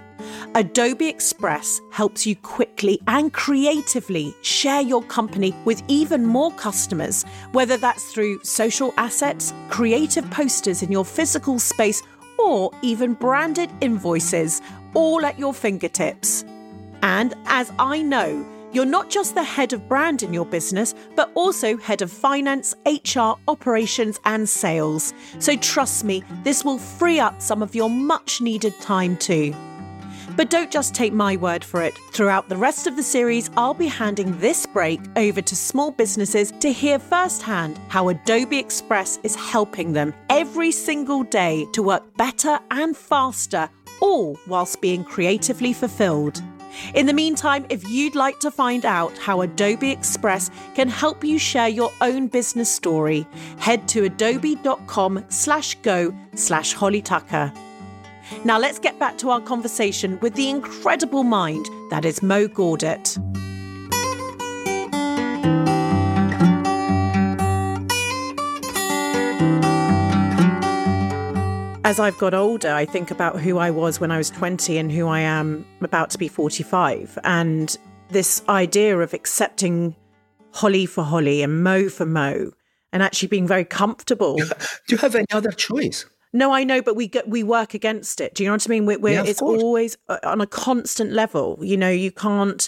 Adobe Express helps you quickly and creatively share your company with even more customers, whether that's through social assets, creative posters in your physical space, or even branded invoices, all at your fingertips. And as I know, you're not just the head of brand in your business, but also head of finance, HR, operations, and sales. So trust me, this will free up some of your much needed time too. But don't just take my word for it. Throughout the rest of the series, I'll be handing this break over to small businesses to hear firsthand how Adobe Express is helping them every single day to work better and faster, all whilst being creatively fulfilled. In the meantime, if you'd like to find out how Adobe Express can help you share your own business story, head to adobe.com slash go slash Holly Tucker. Now let's get back to our conversation with the incredible mind that is Mo Gawdat. As I've got older, I think about who I was when I was 20 and who I am about to be 45. And this idea of accepting Holly for Holly and Mo for Mo and actually being very comfortable. Do you have any other choice? No, I know, but we get we work against it. Do you know what I mean? We're, we're Yeah, it's course. always uh, on a constant level. You know, you can't.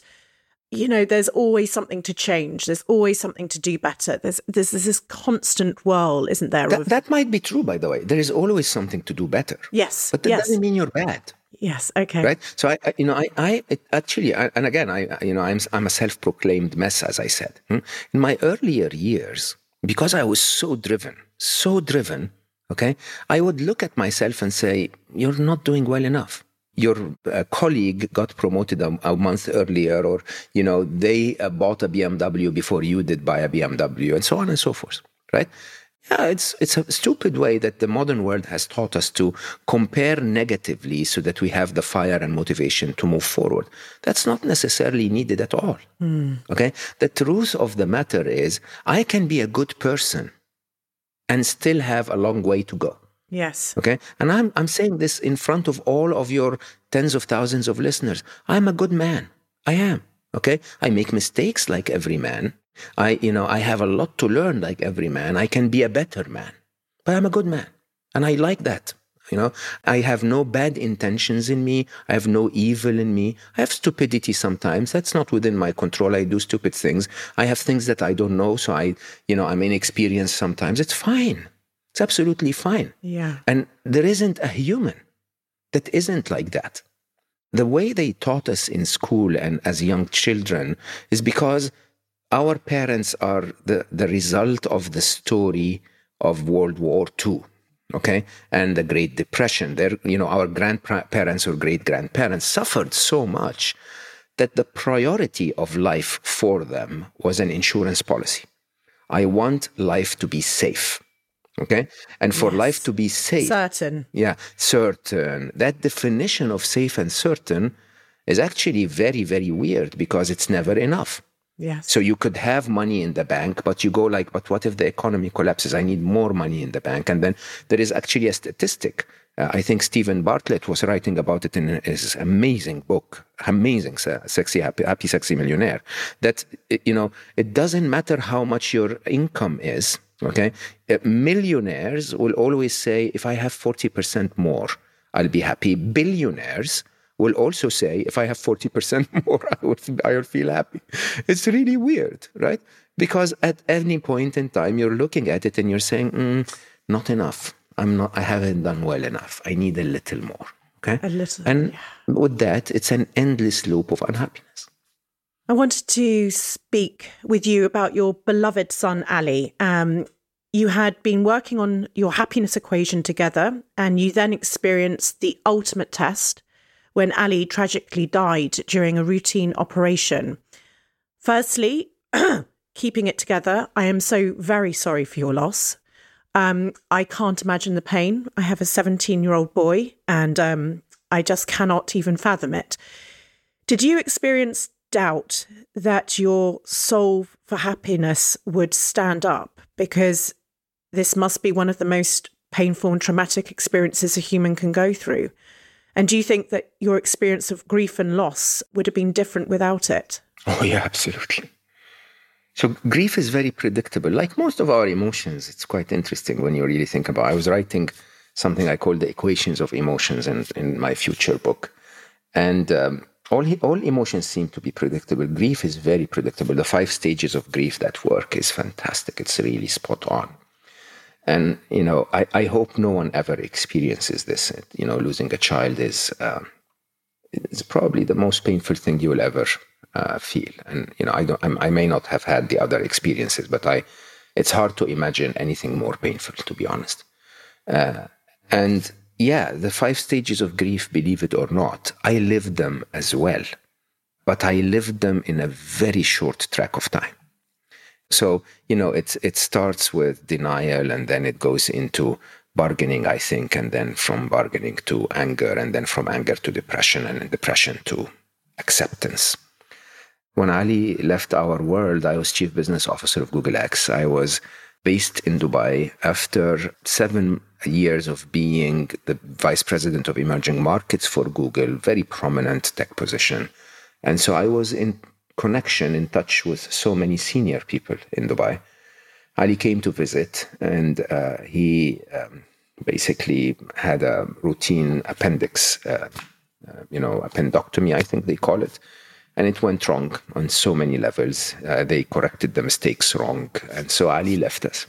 You know, there's always something to change. There's always something to do better. There's there's, there's this constant whirl, isn't there? That, of, that might be true, by the way. There is always something to do better. yes, But that yes, doesn't mean you're bad. yes. Okay, right so i, I you know i i it actually I, and again i I- you know i'm i'm a self-proclaimed mess as i said hmm? in my earlier years because i was so driven so driven okay i would look at myself and say you're not doing well enough your uh, colleague got promoted a, a, month earlier or you know they uh, bought a bmw before you did buy a bmw and so on and so forth right yeah, it's it's a stupid way that the modern world has taught us to compare negatively so that we have the fire and motivation to move forward. That's not necessarily needed at all. Mm. Okay? The truth of the matter is I can be a good person and still have a long way to go. Yes. Okay? And I'm I'm saying this in front of all of your tens of thousands of listeners. I'm a good man. I am. Okay? I make mistakes like every man. I, you know, I have a lot to learn like every man. I can be a better man, but I'm a good man. And I like that. You know, I have no bad intentions in me. I have no evil in me. I have stupidity sometimes. That's not within my control. I do stupid things. I have things that I don't know. So I, you know, I'm inexperienced sometimes. It's fine. It's absolutely fine. Yeah. And there isn't a human that isn't like that. The way they taught us in school and as young children is because our parents are the, the result of the story of World War II, okay, and the Great Depression. there you know, our grandparents or great grandparents suffered so much that the priority of life for them was an insurance policy. I want life to be safe. Okay. And for yes. life to be safe. Certain. Yeah. Certain. That definition of safe and certain is actually very, very weird because it's never enough. Yes. So you could have money in the bank, but you go like, but what if the economy collapses? I need more money in the bank. And then there is actually a statistic. Uh, I think Steven Bartlett was writing about it in his amazing book, amazing, sexy, happy, happy, sexy millionaire. That you know, it doesn't matter how much your income is. Okay, uh, millionaires will always say, if I have forty percent more, I'll be happy. Billionaires will also say, if I have 40% more, I will, I will feel happy. It's really weird, right? Because at any point in time, you're looking at it and you're saying, mm, not enough. I'm not, I haven't done well enough. I need a little more. Okay. A little. And yeah. with that, it's an endless loop of unhappiness. I wanted to speak with you about your beloved son, Ali. Um, you had been working on your happiness equation together, and you then experienced the ultimate test when Ali tragically died during a routine operation. Firstly, keeping it together, I am so very sorry for your loss. Um, I can't imagine the pain. I have a 17 year old boy and um, I just cannot even fathom it. Did you experience doubt that your Solve for happiness would stand up? Because this must be one of the most painful and traumatic experiences a human can go through. And do you think that your experience of grief and loss would have been different without it? Oh, yeah, absolutely. So grief is very predictable. Like most of our emotions, it's quite interesting when you really think about it. I was writing something I call the equations of emotions in, in my future book. And um, all, all emotions seem to be predictable. Grief is very predictable. The five stages of grief that work is fantastic. It's really spot on. And you know, I, I hope no one ever experiences this. You know, losing a child is uh, is probably the most painful thing you will ever uh, feel. And you know, I don't, I'm, i may not have had the other experiences, but I, it's hard to imagine anything more painful, to be honest. Uh, and yeah, the five stages of grief, believe it or not, I lived them as well, but I lived them in a very short track of time. So, you know, it's, it starts with denial and then it goes into bargaining, I think, and then from bargaining to anger, and then from anger to depression, and depression to acceptance. When Ali left our world, I was chief business officer of Google X. I was based in Dubai after seven years of being the vice president of emerging markets for Google, very prominent tech position. And so I was in connection, in touch with so many senior people in Dubai. Ali came to visit, and uh, he um, basically had a routine appendix, uh, uh, you know, appendectomy, I think they call it. And it went wrong on so many levels. Uh, they corrected the mistakes wrong. And so Ali left us.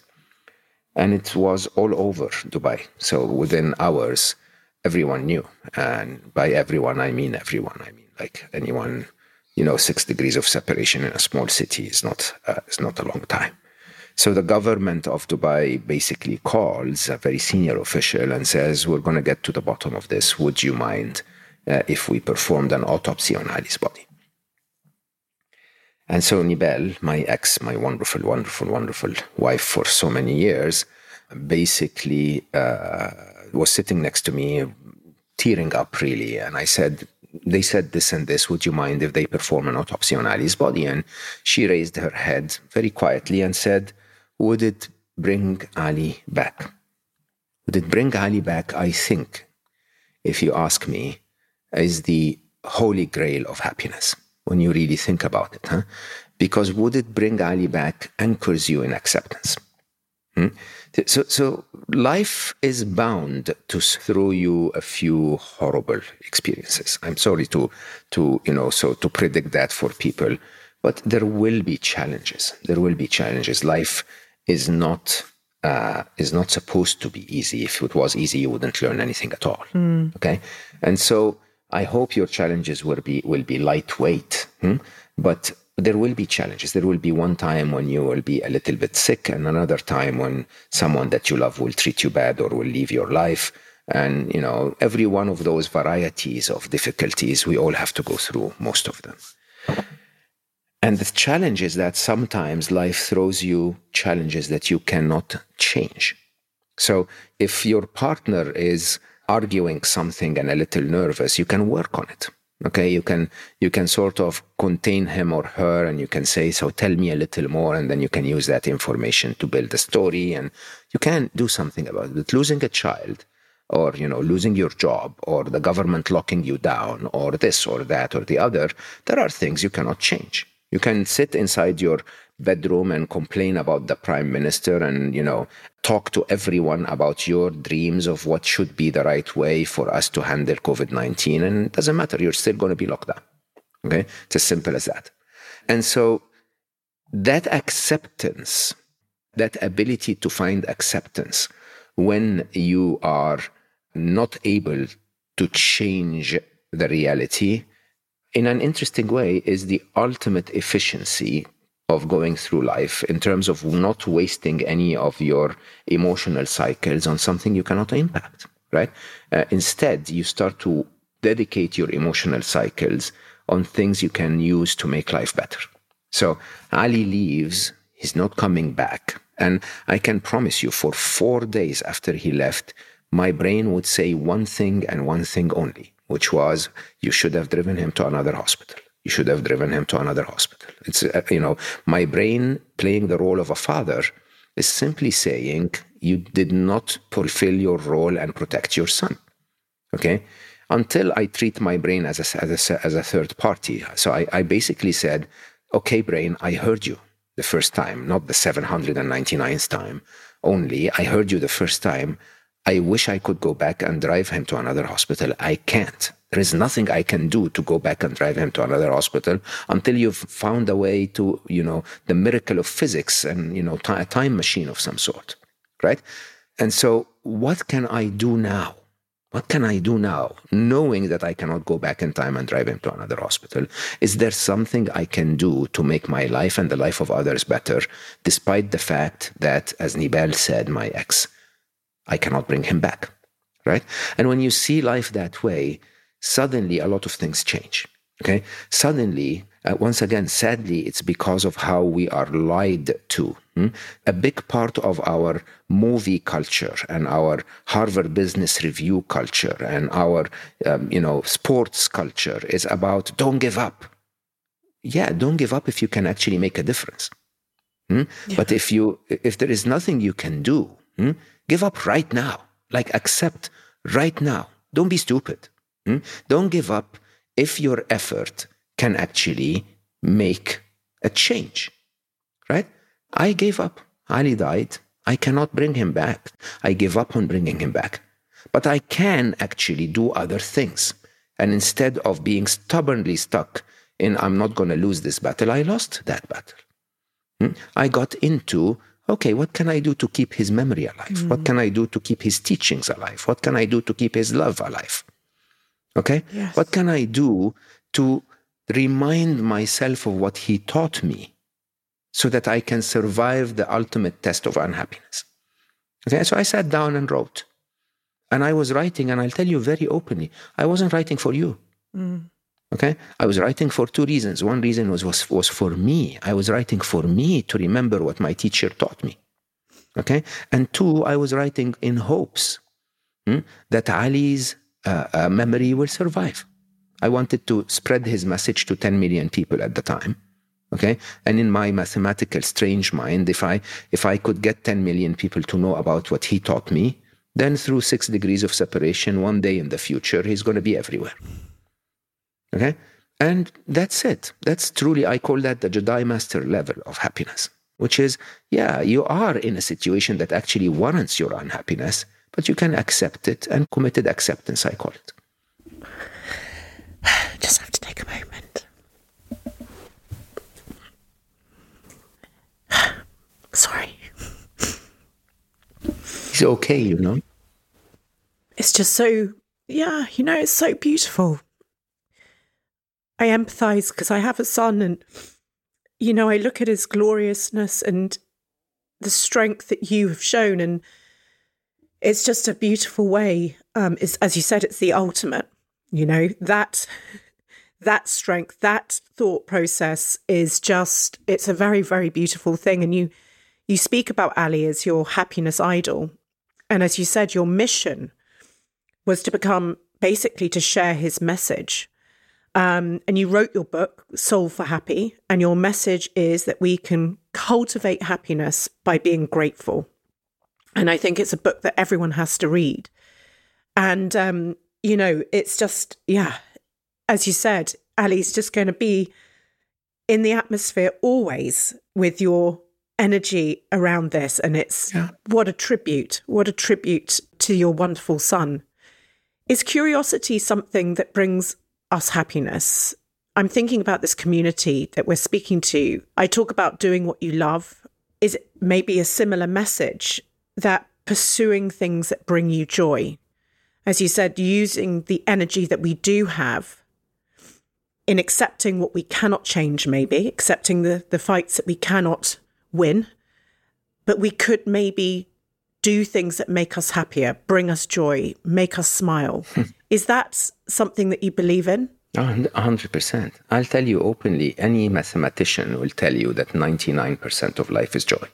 And it was all over Dubai. So within hours, everyone knew. And by everyone, I mean everyone. I mean, like anyone you know, six degrees of separation in a small city is not uh, is not a long time. So the government of Dubai basically calls a very senior official and says, "We're going to get to the bottom of this. Would you mind uh, if we performed an autopsy on Ali's body. And so Nibal, my ex, my wonderful, wonderful, wonderful wife for so many years, basically uh, was sitting next to me, tearing up really. And I said, they said this and this. Would you mind if they perform an autopsy on Ali's body? And she raised her head very quietly and said, Would it bring Ali back? Would it bring Ali back? I think, if you ask me, is the holy grail of happiness when you really think about it. Huh? Because would it bring Ali back anchors you in acceptance. Hmm? So, so life is bound to throw you a few horrible experiences. I'm sorry to, to you know, so to predict that for people, but there will be challenges. There will be challenges. Life is not uh, is not supposed to be easy. If it was easy, you wouldn't learn anything at all. Mm. Okay, and so I hope your challenges will be will be lightweight, hmm? but there will be challenges. There will be one time when you will be a little bit sick, and another time when someone that you love will treat you bad or will leave your life. And you know, every one of those varieties of difficulties, we all have to go through most of them. And the challenge is that sometimes life throws you challenges that you cannot change. So if your partner is arguing something and a little nervous, you can work on it. Okay, you can you can sort of contain him or her, and you can say, "So tell me a little more," and then you can use that information to build a story, and you can do something about it. But losing a child, or you know, losing your job, or the government locking you down, or this or that or the other, there are things you cannot change. You can sit inside your bedroom and complain about the prime minister and you know talk to everyone about your dreams of what should be the right way for us to handle covid-19 and it doesn't matter. You're still going to be locked down. Okay? It's as simple as that. And so that acceptance that ability to find acceptance when you are not able to change the reality in an interesting way is the ultimate efficiency of going through life in terms of not wasting any of your emotional cycles on something you cannot impact, right? Uh, instead, you start to dedicate your emotional cycles on things you can use to make life better. So Ali leaves, he's not coming back. And I can promise you, for four days after he left, my brain would say one thing and one thing only, which was, you should have driven him to another hospital you should have driven him to another hospital. It's, uh, you know, my brain playing the role of a father is simply saying you did not fulfill your role and protect your son. Okay. Until I treat my brain as a, as a, as a third party. So I, I basically said, okay, brain, I heard you the first time, not the 799th time only. I heard you the first time. I wish I could go back and drive him to another hospital. I can't. There is nothing I can do to go back and drive him to another hospital until you've found a way to, you know, the miracle of physics and, you know, a time machine of some sort, right? And so, what can I do now? What can I do now, knowing that I cannot go back in time and drive him to another hospital? Is there something I can do to make my life and the life of others better, despite the fact that, as Nibal said, my ex, I cannot bring him back, right? And when you see life that way, suddenly a lot of things change. Okay. Suddenly, uh, once again, sadly, it's because of how we are lied to. Hmm? A big part of our movie culture and our Harvard Business Review culture and our, um, you know, sports culture is about don't give up. Yeah, don't give up if you can actually make a difference. Hmm? Yeah. But if you, if there is nothing you can do, hmm? give up right now. Like accept right now. Don't be stupid. Hmm? Don't give up if your effort can actually make a change, right? I gave up. Ali died. I cannot bring him back. I give up on bringing him back. But I can actually do other things. And instead of being stubbornly stuck in, I'm not going to lose this battle, I lost that battle. Hmm? I got into, okay, what can I do to keep his memory alive? Mm. What can I do to keep his teachings alive? What can I do to keep his love alive? Okay? Yes. What can I do to remind myself of what he taught me so that I can survive the ultimate test of unhappiness? Okay, so I sat down and wrote. And I was writing, and I'll tell you very openly, I wasn't writing for you. Mm. Okay, I was writing for two reasons. One reason was, was was for me. I was writing for me to remember what my teacher taught me. Okay, and two, I was writing in hopes hmm, that Ali's uh, memory will survive. I wanted to spread his message to 10 million people at the time. Okay, and in my mathematical strange mind, if I if I could get 10 million people to know about what he taught me, then through six degrees of separation, one day in the future, he's going to be everywhere. Okay? And that's it. That's truly, I call that the Jedi Master level of happiness, which is, yeah, you are in a situation that actually warrants your unhappiness, but you can accept it and committed acceptance, I call it. Just have to take a moment. Sorry. It's okay, you know? It's just so, yeah, you know, it's so beautiful. I empathize because I have a son and, you know, I look at his gloriousness and the strength that you have shown. And it's just a beautiful way. Um, as you said, it's the ultimate, you know, that, that strength, that thought process is just, it's a very, very beautiful thing. And you, you speak about Ali as your happiness idol. And as you said, your mission was to become basically to share his message. Um, and you wrote your book, Solve for Happy, and your message is that we can cultivate happiness by being grateful. And I think it's a book that everyone has to read. And, um, you know, it's just, yeah, as you said, Ali's just going to be in the atmosphere always with your energy around this. And it's yeah. what a tribute, what a tribute to your wonderful son. Is curiosity something that brings us happiness? I'm thinking about this community that we're speaking to. I talk about doing what you love. Is it maybe a similar message that pursuing things that bring you joy? As you said, using the energy that we do have in accepting what we cannot change, maybe accepting the, the fights that we cannot win, but we could maybe do things that make us happier, bring us joy, make us smile. Hmm. Is that something that you believe in? 100%. I'll tell you openly any mathematician will tell you that 99% of life is joy.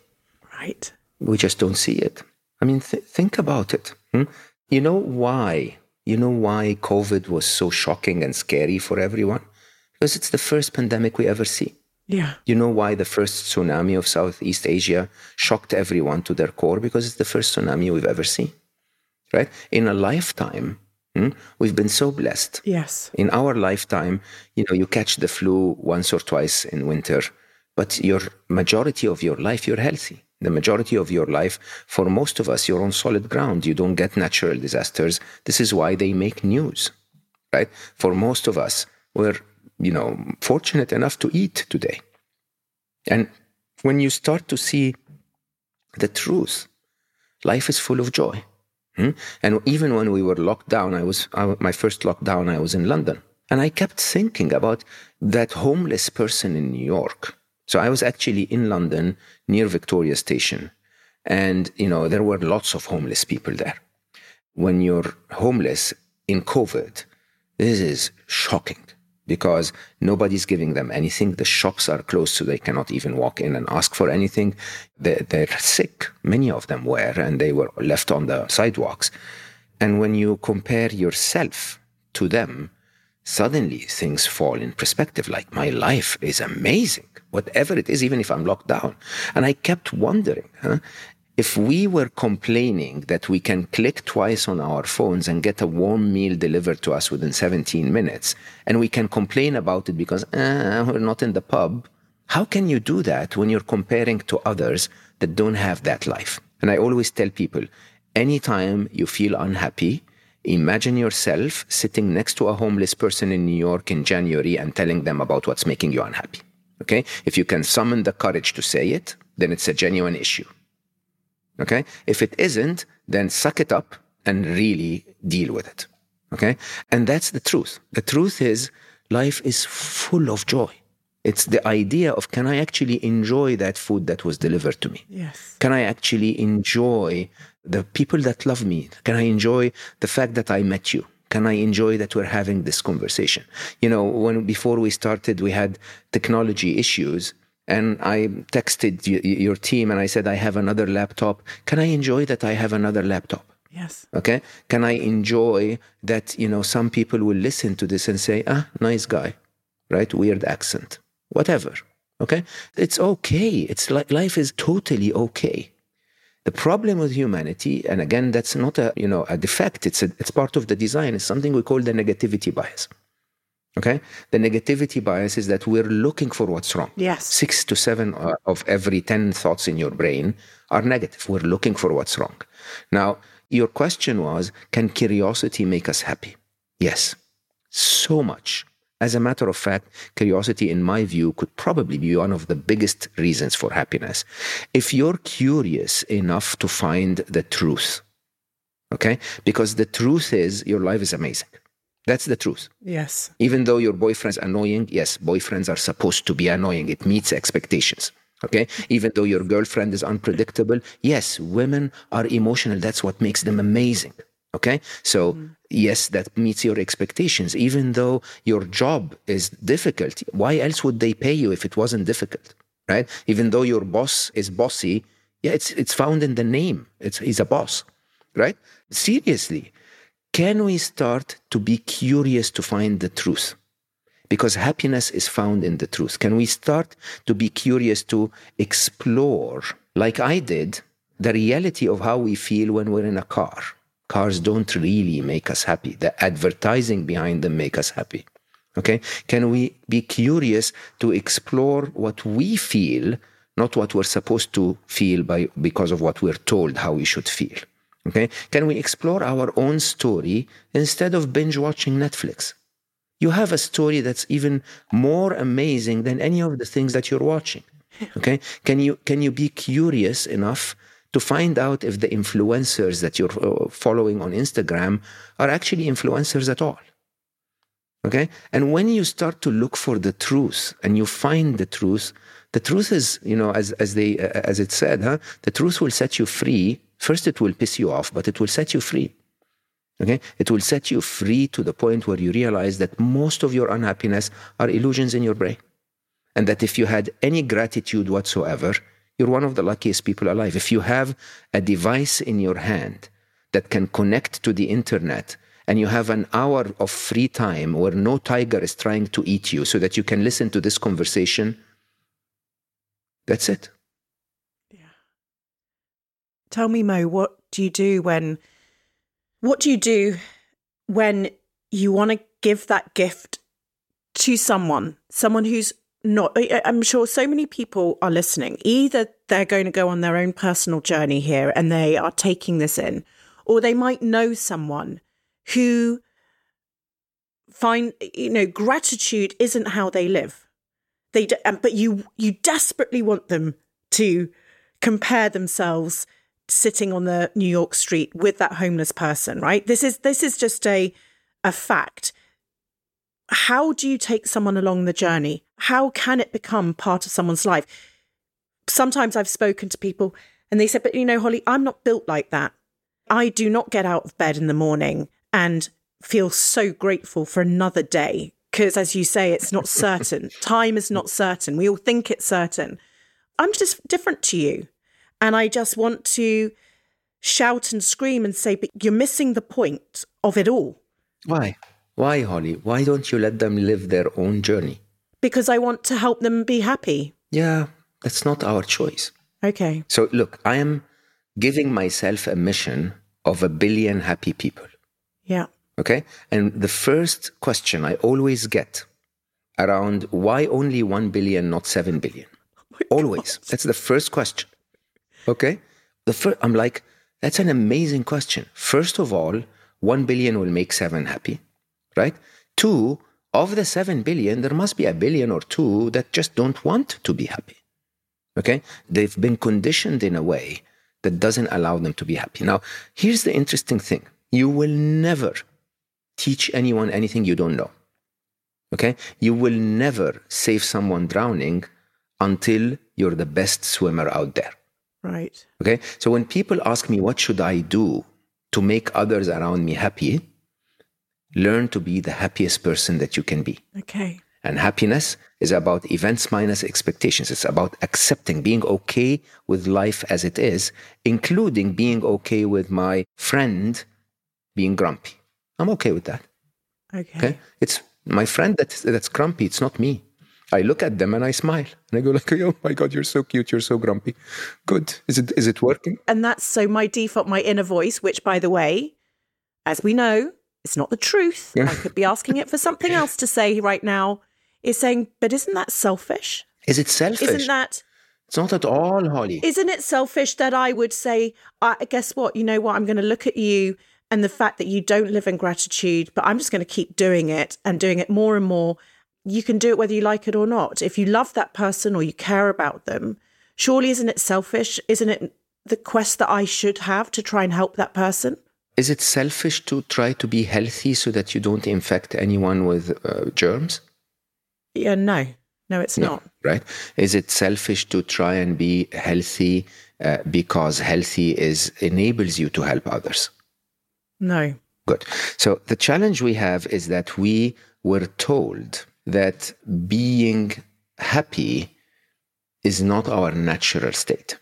Right. We just don't see it. I mean, th- think about it. Hmm? You know why? You know why COVID was so shocking and scary for everyone? Because it's the first pandemic we ever see. Yeah. You know why the first tsunami of Southeast Asia shocked everyone to their core? Because it's the first tsunami we've ever seen. Right? In a lifetime, hmm, we've been so blessed. Yes. In our lifetime, you know, you catch the flu once or twice in winter, but your majority of your life, you're healthy. The majority of your life, for most of us, you're on solid ground. You don't get natural disasters. This is why they make news, right? For most of us, we're you know, fortunate enough to eat today. And when you start to see the truth, life is full of joy. Hmm? And even when we were locked down, I was I, my first lockdown. I was in London, and I kept thinking about that homeless person in New York. So I was actually in London near Victoria Station, and you know there were lots of homeless people there. When you're homeless in COVID, this is shocking because nobody's giving them anything. The shops are closed, so they cannot even walk in and ask for anything. They're, they're sick. Many of them were, and they were left on the sidewalks. And when you compare yourself to them, suddenly things fall in perspective. Like, my life is amazing, whatever it is, even if I'm locked down. And I kept wondering, huh? if we were complaining that we can click twice on our phones and get a warm meal delivered to us within 17 minutes, and we can complain about it because eh, we're not in the pub, how can you do that when you're comparing to others that don't have that life? And I always tell people anytime you feel unhappy, imagine yourself sitting next to a homeless person in New York in January and telling them about what's making you unhappy. Okay? If you can summon the courage to say it, then it's a genuine issue. Okay. If it isn't, then suck it up and really deal with it. Okay. And that's the truth. The truth is life is full of joy. It's the idea of can I actually enjoy that food that was delivered to me? Yes. Can I actually enjoy the people that love me? Can I enjoy the fact that I met you? Can I enjoy that we're having this conversation? You know, when before we started, we had technology issues, and I texted y- your team and I said, I have another laptop. Can I enjoy that I have another laptop? Yes. Okay. Can I enjoy that, you know, some people will listen to this and say, ah, nice guy, right? Weird accent, whatever. Okay. It's okay. It's like life is totally okay. The problem with humanity, and again, that's not a, you know, a defect. It's a, it's part of the design. It's something we call the negativity bias. Okay. The negativity bias is that we're looking for what's wrong. Yes. Six to seven uh, of every 10 thoughts in your brain are negative. We're looking for what's wrong. Now, your question was Can curiosity make us happy? Yes, so much. As a matter of fact, curiosity, in my view, could probably be one of the biggest reasons for happiness. If you're curious enough to find the truth, okay? Because the truth is your life is amazing. That's the truth. Yes. Even though your boyfriend's annoying, yes, boyfriends are supposed to be annoying. It meets expectations. Okay. Even though your girlfriend is unpredictable, yes, women are emotional. That's what makes them amazing. Okay. So, mm. Yes, that meets your expectations. Even though your job is difficult, why else would they pay you if it wasn't difficult? Right. Even though your boss is bossy, yeah, it's, it's found in the name. It's, he's a boss. Right. Seriously, can we start to be curious to find the truth? Because happiness is found in the truth. Can we start to be curious to explore, like I did, the reality of how we feel when we're in a car? Cars don't really make us happy. The advertising behind them make us happy. Okay? Can we be curious to explore what we feel, not what we're supposed to feel by because of what we're told how we should feel? Okay? Can we explore our own story instead of binge watching Netflix? You have a story that's even more amazing than any of the things that you're watching. Okay? Can you can you be curious enough to find out if the influencers that you're uh, following on Instagram are actually influencers at all? Okay? And when you start to look for the truth and you find the truth, the truth is, you know, as as they uh, as it said, huh? The truth will set you free. First, it will piss you off, but it will set you free. Okay? It will set you free to the point where you realize that most of your unhappiness are illusions in your brain. And that if you had any gratitude whatsoever, you're one of the luckiest people alive. If you have a device in your hand that can connect to the internet and you have an hour of free time where no tiger is trying to eat you so that you can listen to this conversation, that's it. Yeah. Tell me, Mo, what do you do when what do you do when you want to give that gift to someone, someone who's not I'm sure so many people are listening. Either they're going to go on their own personal journey here and they are taking this in, or they might know someone who find you know gratitude isn't how they live. They um, but you you desperately want them to compare themselves sitting on the New York street with that homeless person, right? This is this is just a a fact. How do you take someone along the journey? How can it become part of someone's life? Sometimes I've spoken to people and they said, but you know, Holly, I'm not built like that. I do not get out of bed in the morning and feel so grateful for another day. Because as you say, it's not certain. Time is not certain. We all think it's certain. I'm just different to you. And I just want to shout and scream and say, but you're missing the point of it all. Why? Why, Holly? Why don't you let them live their own journey? Because I want to help them be happy. Yeah, that's not our choice. Okay. So, look, I am giving myself a mission of a billion happy people. Yeah. Okay. And the first question I always get around why only 1 billion, not 7 billion? Oh always. That's the first question. Okay. The first, I'm like, that's an amazing question. First of all, 1 billion will make 7 happy, right? Two, of the 7 billion, there must be a billion or two that just don't want to be happy. Okay. They've been conditioned in a way that doesn't allow them to be happy. Now, here's the interesting thing you will never teach anyone anything you don't know. Okay? You will never save someone drowning until you're the best swimmer out there. Right. Okay? So when people ask me, what should I do to make others around me happy? Learn to be the happiest person that you can be. Okay. And happiness is about events minus expectations. It's about accepting, being okay with life as it is, including being okay with my friend being grumpy. I'm okay with that. Okay. Okay. It's my friend that's, that's grumpy. It's not me. I look at them and I smile and I go like, oh my God, you're so cute. You're so grumpy. Good. Is it, is it working? And that's so my default, my inner voice, which by the way, as we know, it's not the truth. I could be asking it for something else to say right now. Is saying, but isn't that selfish? Is it selfish? Isn't that it's not at all, Holly. isn't it selfish that I would say, I guess what, you know what, I'm going to look at you and the fact that you don't live in gratitude, but I'm just going to keep doing it and doing it more and more. You can do it whether you like it or not. If you love that person or you care about them, surely isn't it selfish? Isn't it the quest that I should have to try and help that person? Is it selfish to try to be healthy so that you don't infect anyone with uh, germs? Yeah, no, no, it's not. Right? Is it selfish to try and be healthy uh, because healthy is enables you to help others? No. Good. So the challenge we have is that we were told that being happy is not our natural state.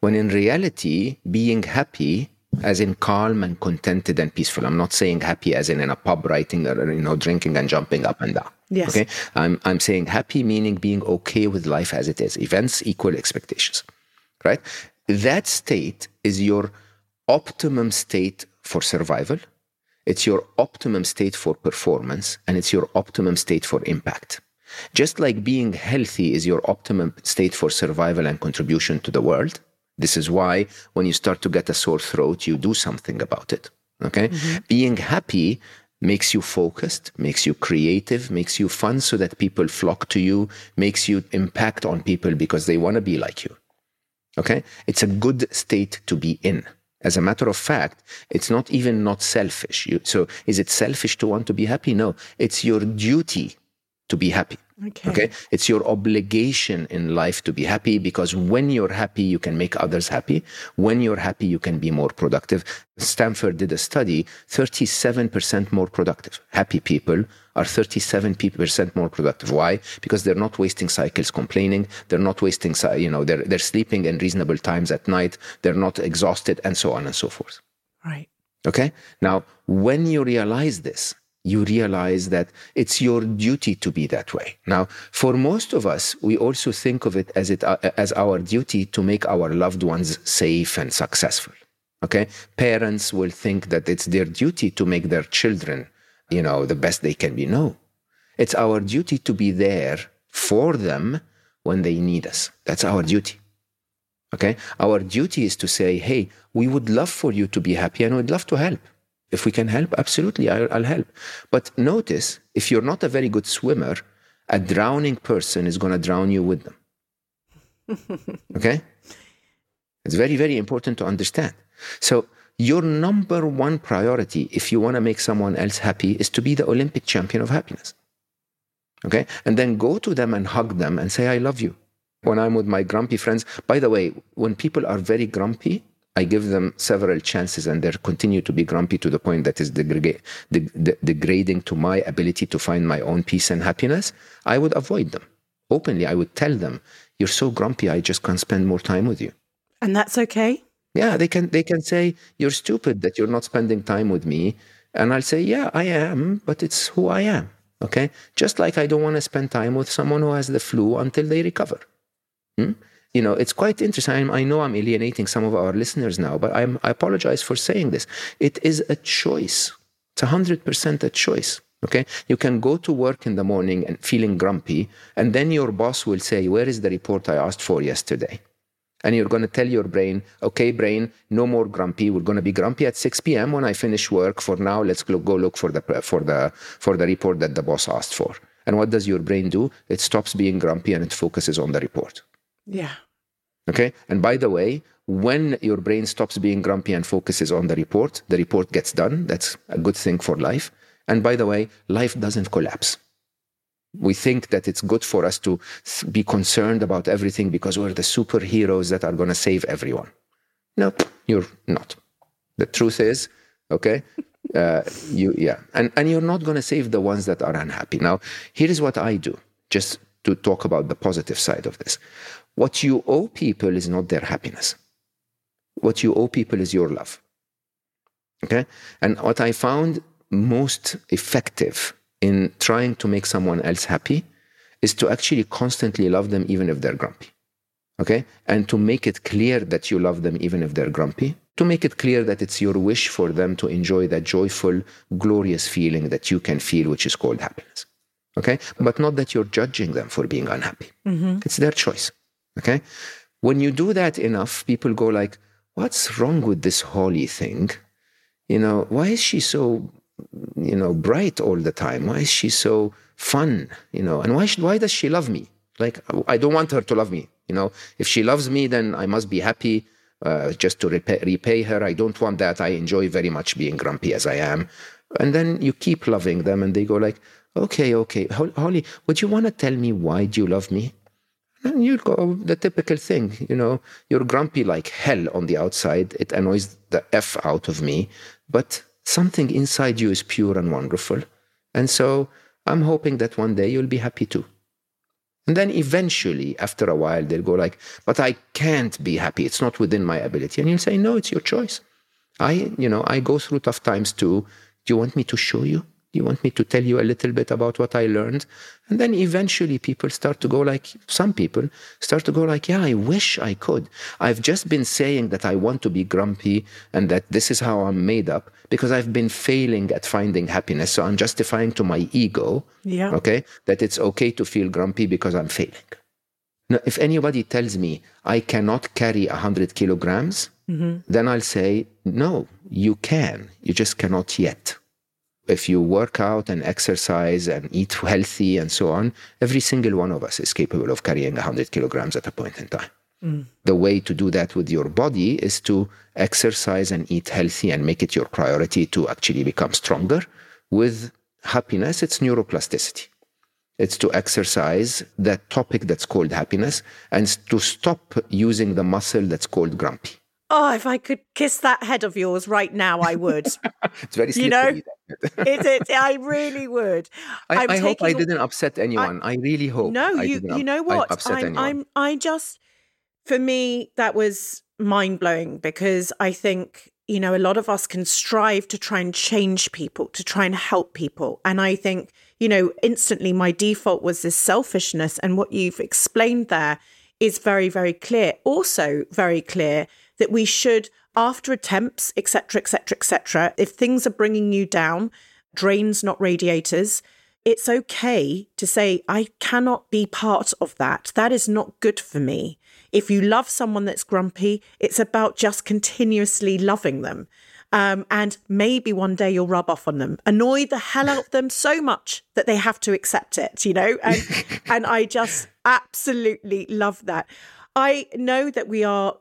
When in reality, being happy, as in calm and contented and peaceful. I'm not saying happy as in in a pub writing or you know drinking and jumping up and down. Yes. Okay. I'm I'm saying happy meaning being okay with life as it is. Events equal expectations. Right? That state is your optimum state for survival. It's your optimum state for performance and it's your optimum state for impact. Just like being healthy is your optimum state for survival and contribution to the world. This is why when you start to get a sore throat, you do something about it. Okay. Mm-hmm. Being happy makes you focused, makes you creative, makes you fun so that people flock to you, makes you impact on people because they want to be like you. Okay. It's a good state to be in. As a matter of fact, it's not even not selfish. You, so is it selfish to want to be happy? No, it's your duty to be happy. Okay. Okay. It's your obligation in life to be happy because when you're happy, you can make others happy. When you're happy, you can be more productive. Stanford did a study 37% more productive. Happy people are 37% more productive. Why? Because they're not wasting cycles complaining. They're not wasting, you know, they're, they're sleeping in reasonable times at night. They're not exhausted and so on and so forth. Right. Okay. Now, when you realize this, you realize that it's your duty to be that way. Now, for most of us, we also think of it as it uh, as our duty to make our loved ones safe and successful. Okay, parents will think that it's their duty to make their children, you know, the best they can be. No, it's our duty to be there for them when they need us. That's our duty. Okay, our duty is to say, hey, we would love for you to be happy and we'd love to help. If we can help, absolutely, I'll, I'll help. But notice, if you're not a very good swimmer, a drowning person is going to drown you with them. okay? It's very, very important to understand. So, your number one priority, if you want to make someone else happy, is to be the Olympic champion of happiness. Okay? And then go to them and hug them and say, I love you. When I'm with my grumpy friends, by the way, when people are very grumpy, I give them several chances and they continue to be grumpy to the point that is degrade, de- degrading to my ability to find my own peace and happiness, I would avoid them. Openly, I would tell them, You're so grumpy, I just can't spend more time with you. And that's okay. Yeah, they can they can say, You're stupid that you're not spending time with me. And I'll say, Yeah, I am, but it's who I am. Okay? Just like I don't want to spend time with someone who has the flu until they recover. Hmm? You know, it's quite interesting. I know I'm alienating some of our listeners now, but I'm, I apologize for saying this. It is a choice. It's a hundred percent a choice. Okay. You can go to work in the morning and feeling grumpy, and then your boss will say, Where is the report I asked for yesterday? And you're going to tell your brain, okay, brain, no more grumpy. We're going to be grumpy at 6 p.m. when I finish work. For now, let's go, go look for the, for, the, for the report that the boss asked for. And what does your brain do? It stops being grumpy and it focuses on the report. Yeah. Okay. And by the way, when your brain stops being grumpy and focuses on the report, the report gets done. That's a good thing for life. And by the way, life doesn't collapse. We think that it's good for us to be concerned about everything because we're the superheroes that are going to save everyone. No, you're not. The truth is, okay, uh, you yeah, and and you're not going to save the ones that are unhappy. Now, here is what I do, just to talk about the positive side of this. What you owe people is not their happiness. What you owe people is your love. Okay, and what I found most effective in trying to make someone else happy is to actually constantly love them even if they're grumpy. Okay? And to make it clear that you love them even if they're grumpy, to make it clear that it's your wish for them to enjoy that joyful, glorious feeling that you can feel, which is called happiness. Okay? But not that you're judging them for being unhappy. Mm-hmm. It's their choice. Okay? When you do that enough, people go like, what's wrong with this Holly thing? You know, why is she so you know, bright all the time? Why is she so fun? You know, and why, should, why does she love me? Like, I don't want her to love me. You know, if she loves me, then I must be happy uh, just to repay, repay her. I don't want that. I enjoy very much being grumpy as I am. And then you keep loving them, and they go like, okay, okay, Holly, would you want to tell me why do you love me? And you go oh, the typical thing, you know, you're grumpy like hell on the outside. It annoys the f out of me, but something inside you is pure and wonderful. And so I'm hoping that one day you'll be happy too. And then eventually, after a while, they'll go like, but I can't be happy. It's not within my ability. And you'll say, no, it's your choice. I, you know, I go through tough times too. Do you want me to show you? You want me to tell you a little bit about what I learned? And then eventually people start to go like, some people start to go like, yeah, I wish I could. I've just been saying that I want to be grumpy and that this is how I'm made up because I've been failing at finding happiness. So I'm justifying to my ego, yeah. okay, that it's okay to feel grumpy because I'm failing. Now, if anybody tells me I cannot carry 100 kilograms, mm-hmm. then I'll say, no, you can. You just cannot yet if you work out and exercise and eat healthy and so on, every single one of us is capable of carrying 100 kilograms at a point in time. Mm. The way to do that with your body is to exercise and eat healthy and make it your priority to actually become stronger. With happiness, it's neuroplasticity. It's to exercise that topic that's called happiness and to stop using the muscle that's called grumpy. Oh, if I could kiss that head of yours right now, I would. it's very slippery. You know, it, it, I really would. I, I hope I didn't upset anyone. I, I really hope. No, you. you know what? I'm. I'm. I just. For me, that was mind blowing because I think you know a lot of us can strive to try and change people, to try and help people, and I think you know instantly my default was this selfishness, and what you've explained there is very, very clear. Also, very clear that we should, after attempts, etc., etc., etc., if things are bringing you down, drains, not radiators, it's okay to say, I cannot be part of that. That is not good for me. If you love someone that's grumpy, it's about just continuously loving them. Um, and maybe one day you'll rub off on them, annoy the hell out of them so much that they have to accept it, you know? And, and I just absolutely love that. I know that we are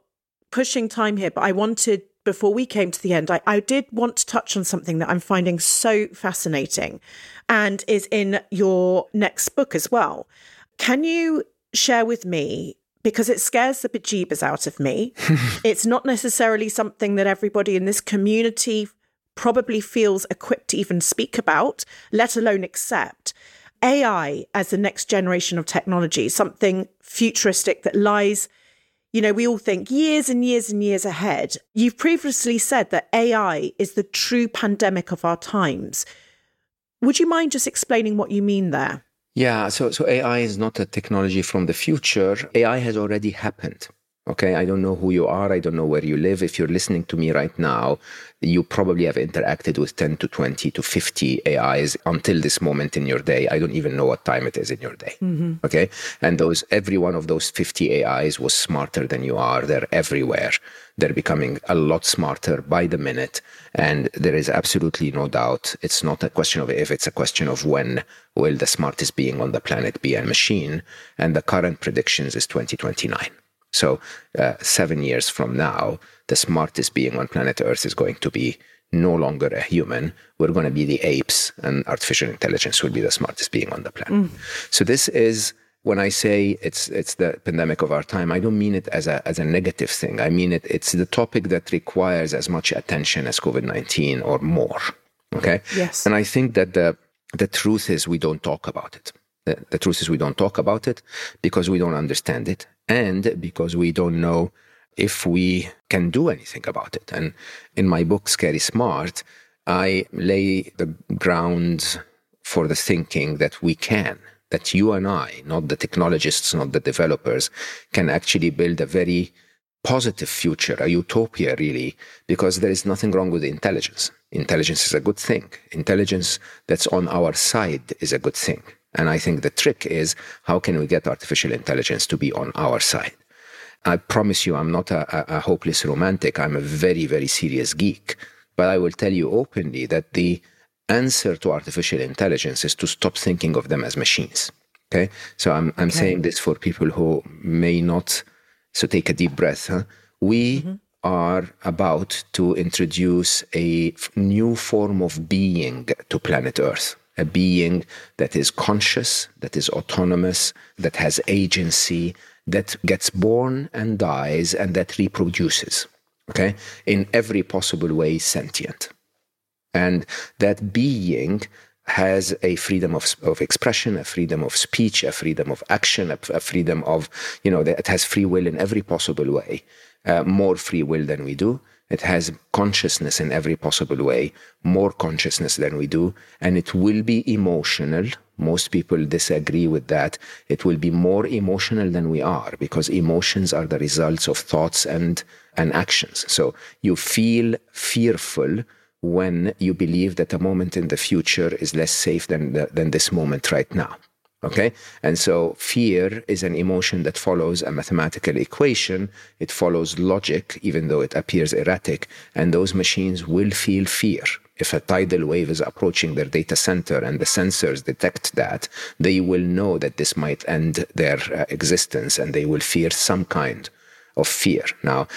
pushing time here, but I wanted, before we came to the end, I, I did want to touch on something that I'm finding so fascinating and is in your next book as well. Can you share with me? Because it scares the bejeebers out of me. it's not necessarily something that everybody in this community probably feels equipped to even speak about, let alone accept. AI as the next generation of technology, something futuristic that lies you know, we all think years and years and years ahead. You've previously said that AI is the true pandemic of our times. Would you mind just explaining what you mean there? Yeah, so so AI is not a technology from the future. AI has already happened. Okay, I don't know who you are. I don't know where you live. If you're listening to me right now, you probably have interacted with 10 to 20 to 50 AIs until this moment in your day. I don't even know what time it is in your day. Mm-hmm. Okay. And those, every one of those 50 AIs was smarter than you are. They're everywhere. They're becoming a lot smarter by the minute. And there is absolutely no doubt. It's not a question of if, it's a question of when will the smartest being on the planet be a machine. And the current predictions is 2029. So, uh, seven years from now, the smartest being on planet Earth is going to be no longer a human. We're going to be the apes, and artificial intelligence will be the smartest being on the planet. So, this is when I say it's it's the pandemic of our time, I don't mean it as a as a negative thing. I mean it it's the topic that requires as much attention as COVID nineteen or more. Okay. Yes. And I think that the the truth is we don't talk about it. The, the truth is we don't talk about it because we don't understand it and because we don't know if we can do anything about it. And in my book, Scary Smart, I lay the ground for the thinking that we can, that you and I, not the technologists, not the developers, can actually build a very positive future, a utopia, really, because there is nothing wrong with intelligence. Intelligence is a good thing. Intelligence that's on our side is a good thing. And I think the trick is how can we get artificial intelligence to be on our side? I promise you, I'm not a, a, hopeless romantic. I'm a very, very serious geek. But I will tell you openly that the answer to artificial intelligence is to stop thinking of them as machines. Okay. So I'm, I'm okay. saying this for people who may not. So take a deep breath. Huh? We mm-hmm. are about to introduce a new form of being to planet Earth a being that is conscious, that is autonomous, that has agency, that gets born and dies and that reproduces, okay, in every possible way sentient. And that being has a freedom of, of expression, a freedom of speech, a freedom of action, a, a freedom of, you know, it has free will in every possible way, uh, more free will than we do. It has consciousness in every possible way, more consciousness than we do, and it will be emotional. Most people disagree with that. It will be more emotional than we are because emotions are the results of thoughts and, and actions. So you feel fearful when you believe that a moment in the future is less safe than, the, than this moment right now. Okay. And so fear is an emotion that follows a mathematical equation. It follows logic, even though it appears erratic. And those machines will feel fear. If a tidal wave is approaching their data center and the sensors detect that, they will know that this might end their uh, existence and they will fear some kind of fear. Now,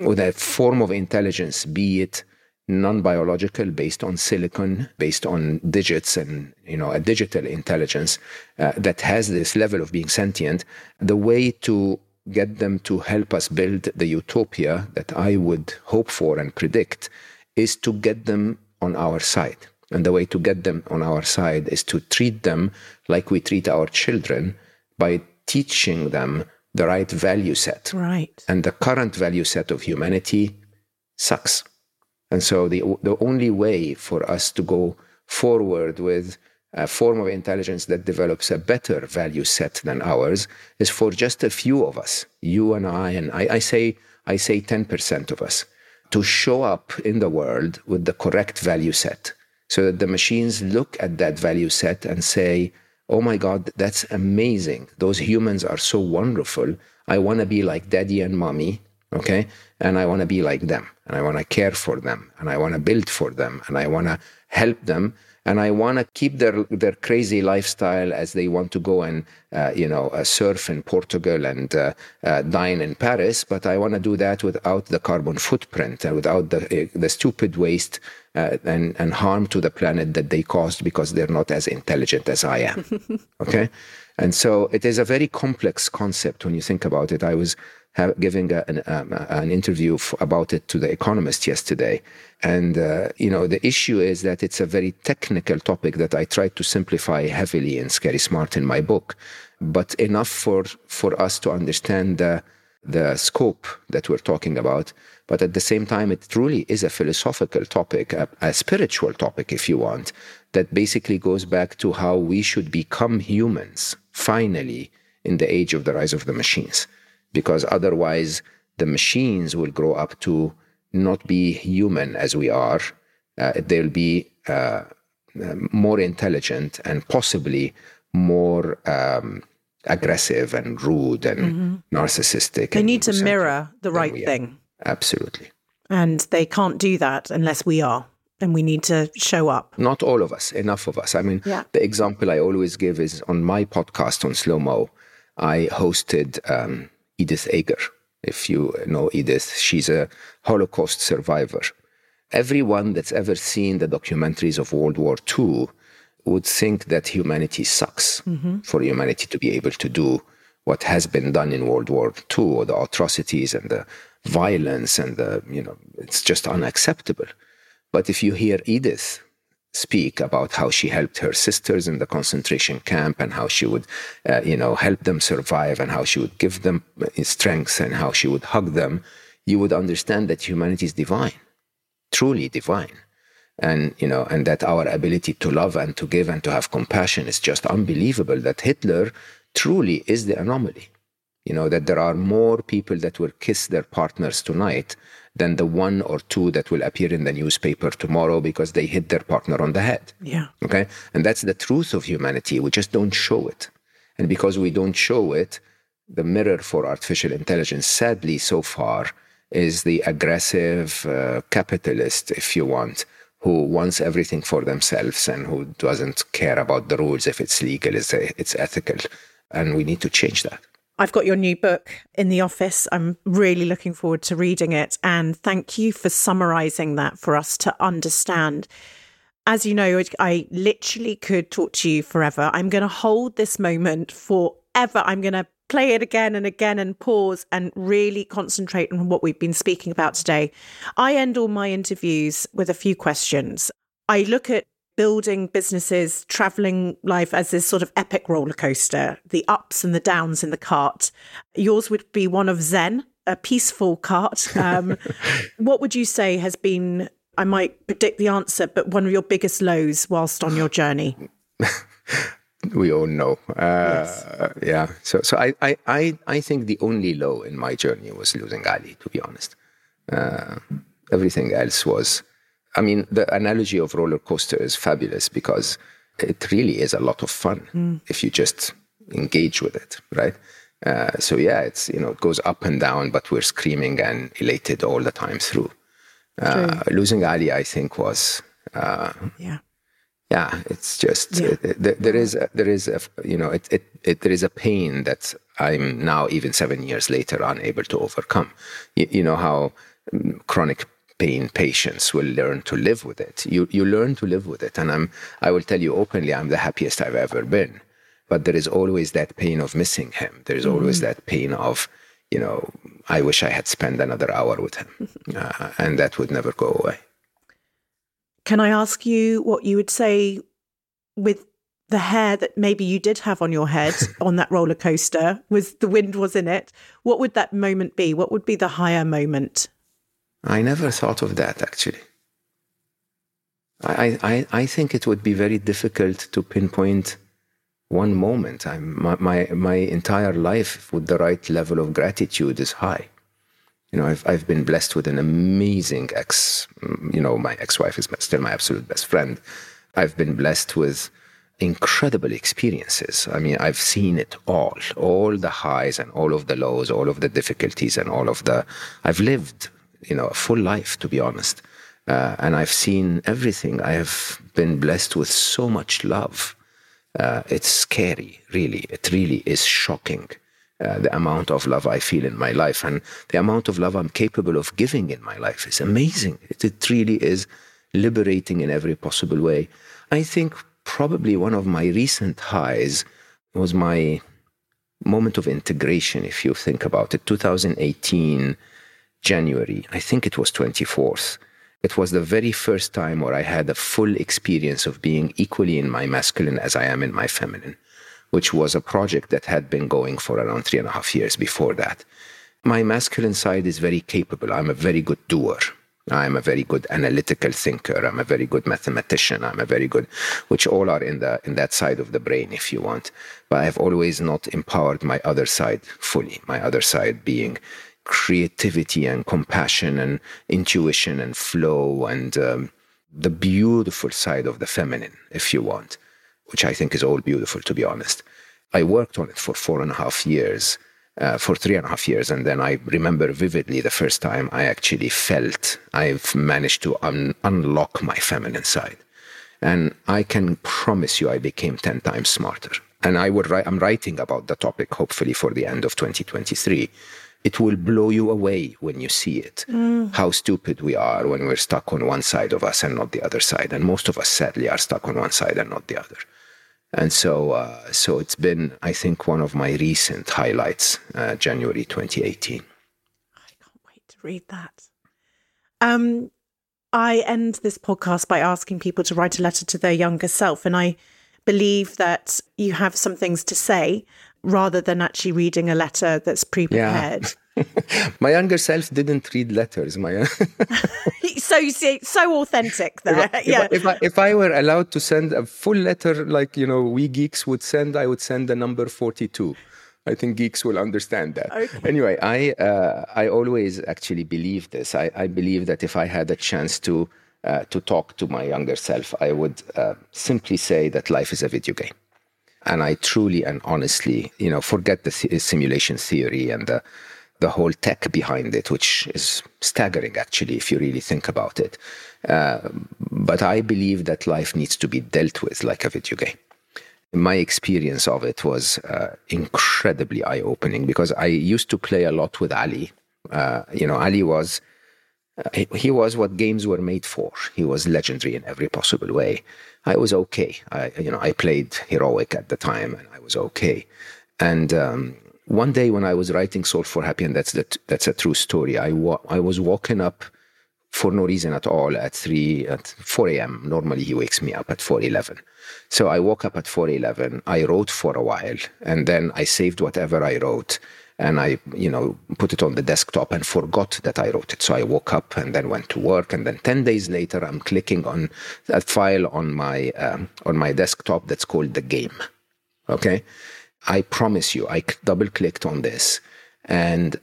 with a form of intelligence, be it non-biological based on silicon based on digits and you know a digital intelligence uh, that has this level of being sentient the way to get them to help us build the utopia that i would hope for and predict is to get them on our side. And the way to get them on our side is to treat them like we treat our children by teaching them the right value set. Right. And the current value set of humanity sucks and so the, the only way for us to go forward with a form of intelligence that develops a better value set than ours is for just a few of us, you and I, and I, I say I say 10% of us, to show up in the world with the correct value set. So that the machines look at that value set and say, oh my God, that's amazing. Those humans are so wonderful. I want to be like daddy and mommy. Okay. And I want to be like them and I want to care for them and I want to build for them and I want to help them and I want to keep their their crazy lifestyle as they want to go and uh, you know uh, surf in Portugal and uh, uh dine in Paris, but I want to do that without the carbon footprint and without the uh, the stupid waste uh, and and harm to the planet that they caused because they're not as intelligent as I am. okay, and so it is a very complex concept when you think about it. I was giving a, an, um, an, interview about it to the Economist yesterday. And, uh, you know, the issue is that it's a very technical topic that I tried to simplify heavily in Scary Smart in my book, but enough for, for us to understand the, the scope that we're talking about. But at the same time, it truly is a philosophical topic, a, a spiritual topic, if you want, that basically goes back to how we should become humans, finally, in the age of the rise of the machines because otherwise the machines will grow up to not be human as we are. Uh, they'll be uh, more intelligent and possibly more um, aggressive and rude and mm-hmm. narcissistic. They need to mirror the right thing. Absolutely. And they can't do that unless we are. And we need to show up. Not all of us, enough of us. I mean, yeah. the example I always give is on my podcast on Slo Mo, I hosted um, Edith Eger. If you know Edith, she's a Holocaust survivor. Everyone that's ever seen the documentaries of World War II would think that humanity sucks mm-hmm. for humanity to be able to do what has been done in World War II, or the atrocities and the violence and the, you know, it's just unacceptable. But if you hear Edith speak about how she helped her sisters in the concentration camp and how she would, uh, you know, help them survive and how she would give them strength and how she would hug them, you would understand that humanity is divine, truly divine. And, you know, and that our ability to love and to give and to have compassion is just unbelievable that Hitler truly is the anomaly. You know, that there are more people that will kiss their partners tonight than the one or two that will appear in the newspaper tomorrow because they hit their partner on the head. Yeah. Okay. And that's the truth of humanity. We just don't show it. And because we don't show it, the mirror for artificial intelligence, sadly, so far, is the aggressive uh, capitalist, if you want, who wants everything for themselves and who doesn't care about the rules if it's legal, it's, it's ethical. And we need to change that. I've got your new book in the office. I'm really looking forward to reading it. And thank you for summarizing that for us to understand. As you know, I literally could talk to you forever. I'm going to hold this moment forever. I'm going to play it again and again and pause and really concentrate on what we've been speaking about today. I end all my interviews with a few questions. I look at building businesses, traveling life as this sort of epic roller coaster, the ups and the downs in the cart. Yours would be one of Zen, a peaceful cart. Um, what would you say has been, I might predict the answer, but one of your biggest lows whilst on your journey? we all know. Uh, yes. Yeah. So, so I, I, I, I think the only low in my journey was losing Ali, to be honest. Uh, everything else was I mean, the analogy of roller coaster is fabulous because it really is a lot of fun mm. if you just engage with it, right? Uh, so yeah, it's you know it goes up and down, but we're screaming and elated all the time through. Uh, losing Ali, I think, was uh, yeah, yeah. It's just yeah. It, it, there is a, there is a you know it, it, there is a pain that I'm now even seven years later unable to overcome. You, you know how mm, chronic pain patients will learn to live with it. You you learn to live with it, and I'm I will tell you openly, I'm the happiest I've ever been. But there is always that pain of missing him. There is always mm-hmm. that pain of, you know, I wish I had spent another hour with him, uh, and that would never go away. Can I ask you what you would say with the hair that maybe you did have on your head on that roller coaster was the wind was in it what would that moment be what would be the higher moment I never thought of that actually. I, I, I think it would be very difficult to pinpoint one moment. I'm, my, my, my entire life with the right level of gratitude is high. You know, I've, I've been blessed with an amazing ex, you know, my ex wife is still my absolute best friend. I've been blessed with incredible experiences. I mean, I've seen it all, all the highs and all of the lows, all of the difficulties and all of the, I've lived you know, a full life, to be honest. Uh, and I've seen everything. I have been blessed with so much love. Uh, it's scary, really. It really is shocking. Uh, the amount of love I feel in my life and the amount of love I'm capable of giving in my life is amazing. It, it really is liberating in every possible way. I think probably one of my recent highs was my moment of integration, if you think about it. 2018 January, I think it was 24th. It was the very first time where I had a full experience of being equally in my masculine as I am in my feminine, which was a project that had been going for around three and a half years before that. My masculine side is very capable. I'm a very good doer. I'm a very good analytical thinker. I'm a very good mathematician. I'm a very good, which all are in the in that side of the brain, if you want. But I've always not empowered my other side fully. My other side being creativity and compassion and intuition and flow and um, the beautiful side of the feminine, if you want, which I think is all beautiful, to be honest. I worked on it for four and a half years, uh, for three and a half years. And then I remember vividly the first time I actually felt I've managed to un- unlock my feminine side. And I can promise you I became 10 times smarter. And I would write, I'm writing about the topic hopefully for the end of 2023 it will blow you away when you see it. How stupid we are when we're stuck on one side of us and not the other side. And most of us, sadly, are stuck on one side and not the other. And so, uh, so it's been, I think, one of my recent highlights, uh, January 2018. I can't wait to read that. Um, I end this podcast by asking people to write a letter to their younger self. And I believe that you have some things to say rather than actually reading a letter that's pre-prepared. my younger self didn't read letters. My so you see, so authentic there. if, yeah. if, I, if I were allowed to send a full letter like you know we geeks would send, I would send the number forty-two. I think geeks will understand that. Okay. Anyway, I uh, I always actually believe this. I, I believe that if I had a chance to uh, to talk to my younger self, I would uh, simply say that life is a video game. And I truly and honestly, you know, forget the th- simulation theory and the the whole tech behind it, which is staggering actually if you really think about it. Uh, but I believe that life needs to be dealt with like a video game. My experience of it was uh, incredibly eye opening because I used to play a lot with Ali. Uh, you know, Ali was he, he was what games were made for. He was legendary in every possible way. I was okay. I, you know, I played heroic at the time, and I was okay. And um, one day when I was writing Solve for Happy, and that's that, that's a true story. I wa- I was walking up for no reason at all at three at four a.m. Normally he wakes me up at four eleven. So I woke up at four eleven. I wrote for a while, and then I saved whatever I wrote and I, you know, put it on the desktop and forgot that I wrote it. So I woke up and then went to work, and then ten days later, I'm clicking on a file on my um, on my desktop that's called the game. Okay, I promise you, I double clicked on this, and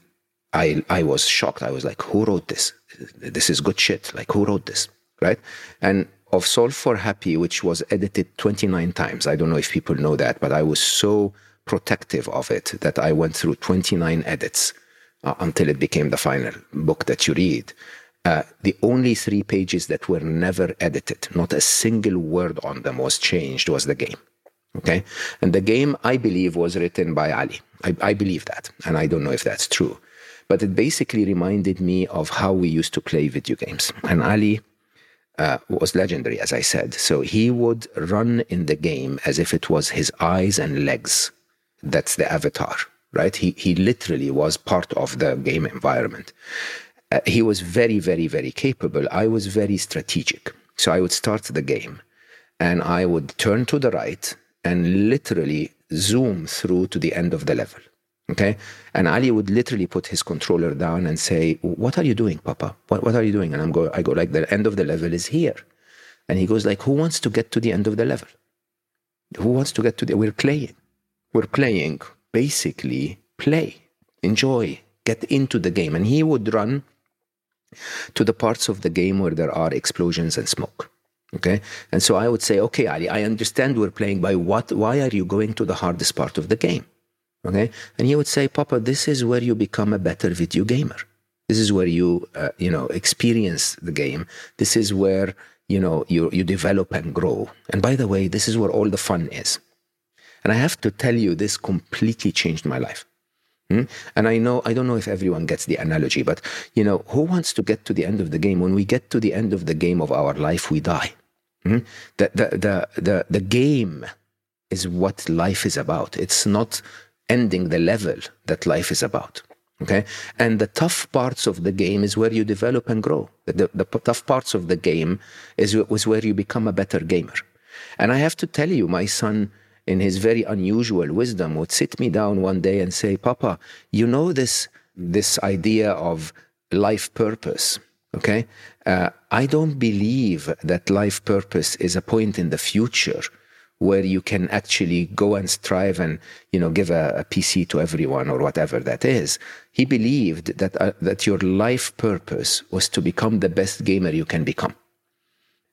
I I was shocked. I was like, who wrote this? This is good shit. Like, who wrote this? Right? And of Solve for Happy, which was edited 29 times. I don't know if people know that, but I was so protective of it that I went through 29 edits uh, until it became the final book that you read. Uh, the only three pages that were never edited, not a single word on them was changed, was the game. Okay. And the game, I believe, was written by Ali. I, I believe that. And I don't know if that's true. But it basically reminded me of how we used to play video games. And Ali uh, was legendary, as I said. So he would run in the game as if it was his eyes and legs. That's the avatar, right? He, he literally was part of the game environment. Uh, he was very, very, very capable. I was very strategic. So I would start the game and I would turn to the right and literally zoom through to the end of the level. Okay. And Ali would literally put his controller down and say, What are you doing, Papa? What, what are you doing? And I'm go, I go like, the end of the level is here. And he goes like, Who wants to get to the end of the level? Who wants to get to the, we're playing. We're playing, basically play, enjoy, get into the game. And he would run to the parts of the game where there are explosions and smoke. Okay. And so I would say, okay, Ali, I understand we're playing by what, why are you going to the hardest part of the game? Okay. And he would say, Papa, this is where you become a better video gamer. This is where you, uh, you know, experience the game. This is where, you know, you, you develop and grow. And by the way, this is where all the fun is. And I have to tell you, this completely changed my life. Hmm? And I know, I don't know if everyone gets the analogy, but, you know, who wants to get to the end of the game? When we get to the end of the game of our life, we die. Hmm? The, the, the, the, the game is what life is about. It's not ending the level that life is about. Okay. And the tough parts of the game is where you develop and grow. The, the, tough parts of the game is, is where you become a better gamer. And I have to tell you, my son, in his very unusual wisdom, would sit me down one day and say, Papa, you know this, this idea of life purpose. Okay. Uh, I don't believe that life purpose is a point in the future where you can actually go and strive and you know give a, a PC to everyone or whatever that is. He believed that uh, that your life purpose was to become the best gamer you can become.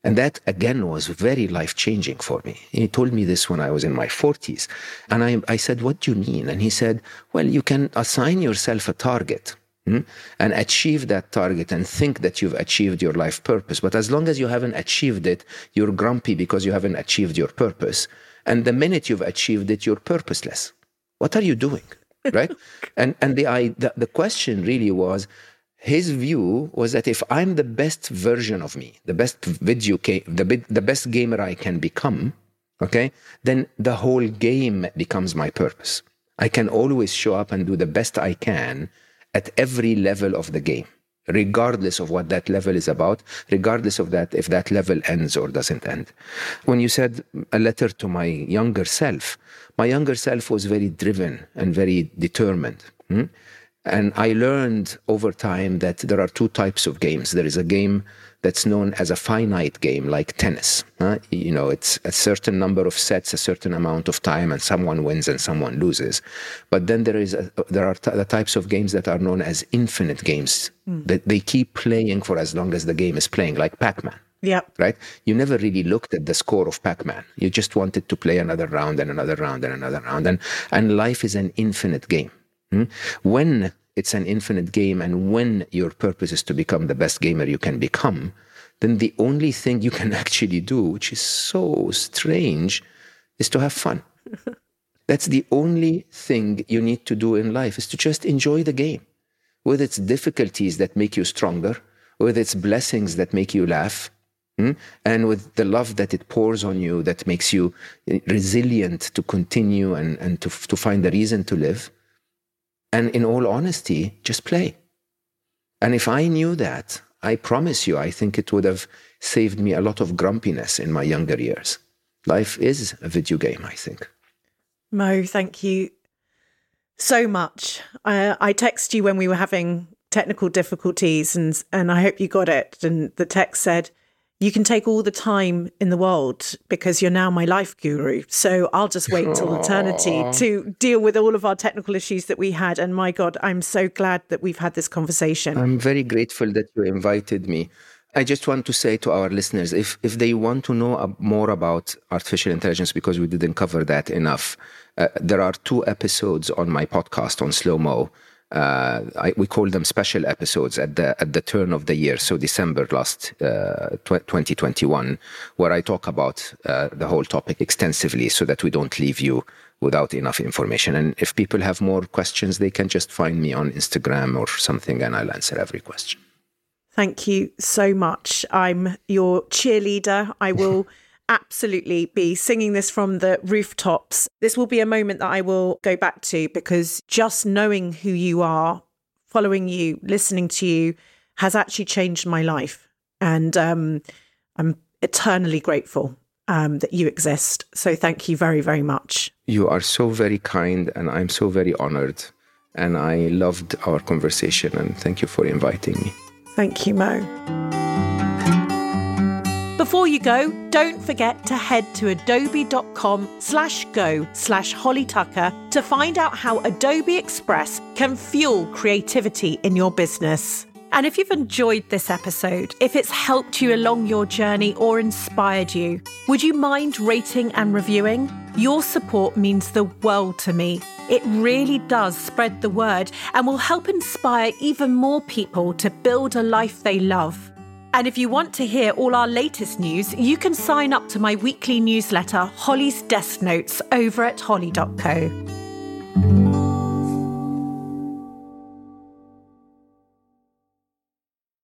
And that again was very life changing for me. He told me this when I was in my 40s. And I, I said, What do you mean? And he said, Well, you can assign yourself a target hmm, and achieve that target and think that you've achieved your life purpose. But as long as you haven't achieved it, you're grumpy because you haven't achieved your purpose. And the minute you've achieved it, you're purposeless. What are you doing? right? and and the, I, the the question really was his view was that if I'm the best version of me, the best video game, the, the best gamer I can become, okay, then the whole game becomes my purpose. I can always show up and do the best I can at every level of the game, regardless of what that level is about, regardless of that, if that level ends or doesn't end. When you said a letter to my younger self, my younger self was very driven and very determined. Hmm? And I learned over time that there are two types of games. There is a game that's known as a finite game, like tennis. Huh? You know, it's a certain number of sets, a certain amount of time, and someone wins and someone loses. But then there is a, there are t- the types of games that are known as infinite games mm. that they keep playing for as long as the game is playing, like Pac-Man. Yeah. Right? You never really looked at the score of Pac-Man. You just wanted to play another round and another round and another round. And and life is an infinite game. Hmm? When it's an infinite game, and when your purpose is to become the best gamer you can become, then the only thing you can actually do, which is so strange, is to have fun. That's the only thing you need to do in life is to just enjoy the game. With its difficulties that make you stronger, with its blessings that make you laugh, hmm? and with the love that it pours on you that makes you resilient to continue and, and to, to find a reason to live and in all honesty, just play. And if I knew that, I promise you, I think it would have saved me a lot of grumpiness in my younger years. Life is a video game, I think. Mo, thank you so much. I, I text you when we were having technical difficulties and and I hope you got it. And the text said, you can take all the time in the world because you're now my life guru. So I'll just wait till eternity to deal with all of our technical issues that we had. And my God, I'm so glad that we've had this conversation. I'm very grateful that you invited me. I just want to say to our listeners if, if they want to know more about artificial intelligence, because we didn't cover that enough, uh, there are two episodes on my podcast on Slo Mo uh, I, we call them special episodes at the at the turn of the year, so December last uh, 2021, where I talk about uh, the whole topic extensively, so that we don't leave you without enough information. And if people have more questions, they can just find me on Instagram or something, and I'll answer every question. Thank you so much. I'm your cheerleader. I will. absolutely be singing this from the rooftops. This will be a moment that I will go back to because just knowing who you are, following you, listening to you has actually changed my life. And um, I'm eternally grateful um, that you exist. So thank you very, very much. You are so very kind, and I'm so very honored. And I loved our conversation, and thank you for inviting me. Thank you, Mo. Before you go, don't forget to head to adobe.com slash go slash Holly Tucker to find out how Adobe Express can fuel creativity in your business. And if you've enjoyed this episode, if it's helped you along your journey or inspired you, would you mind rating and reviewing? Your support means the world to me. It really does spread the word and will help inspire even more people to build a life they love. And if you want to hear all our latest news, you can sign up to my weekly newsletter, Holly's Desk Notes, over at holly.co.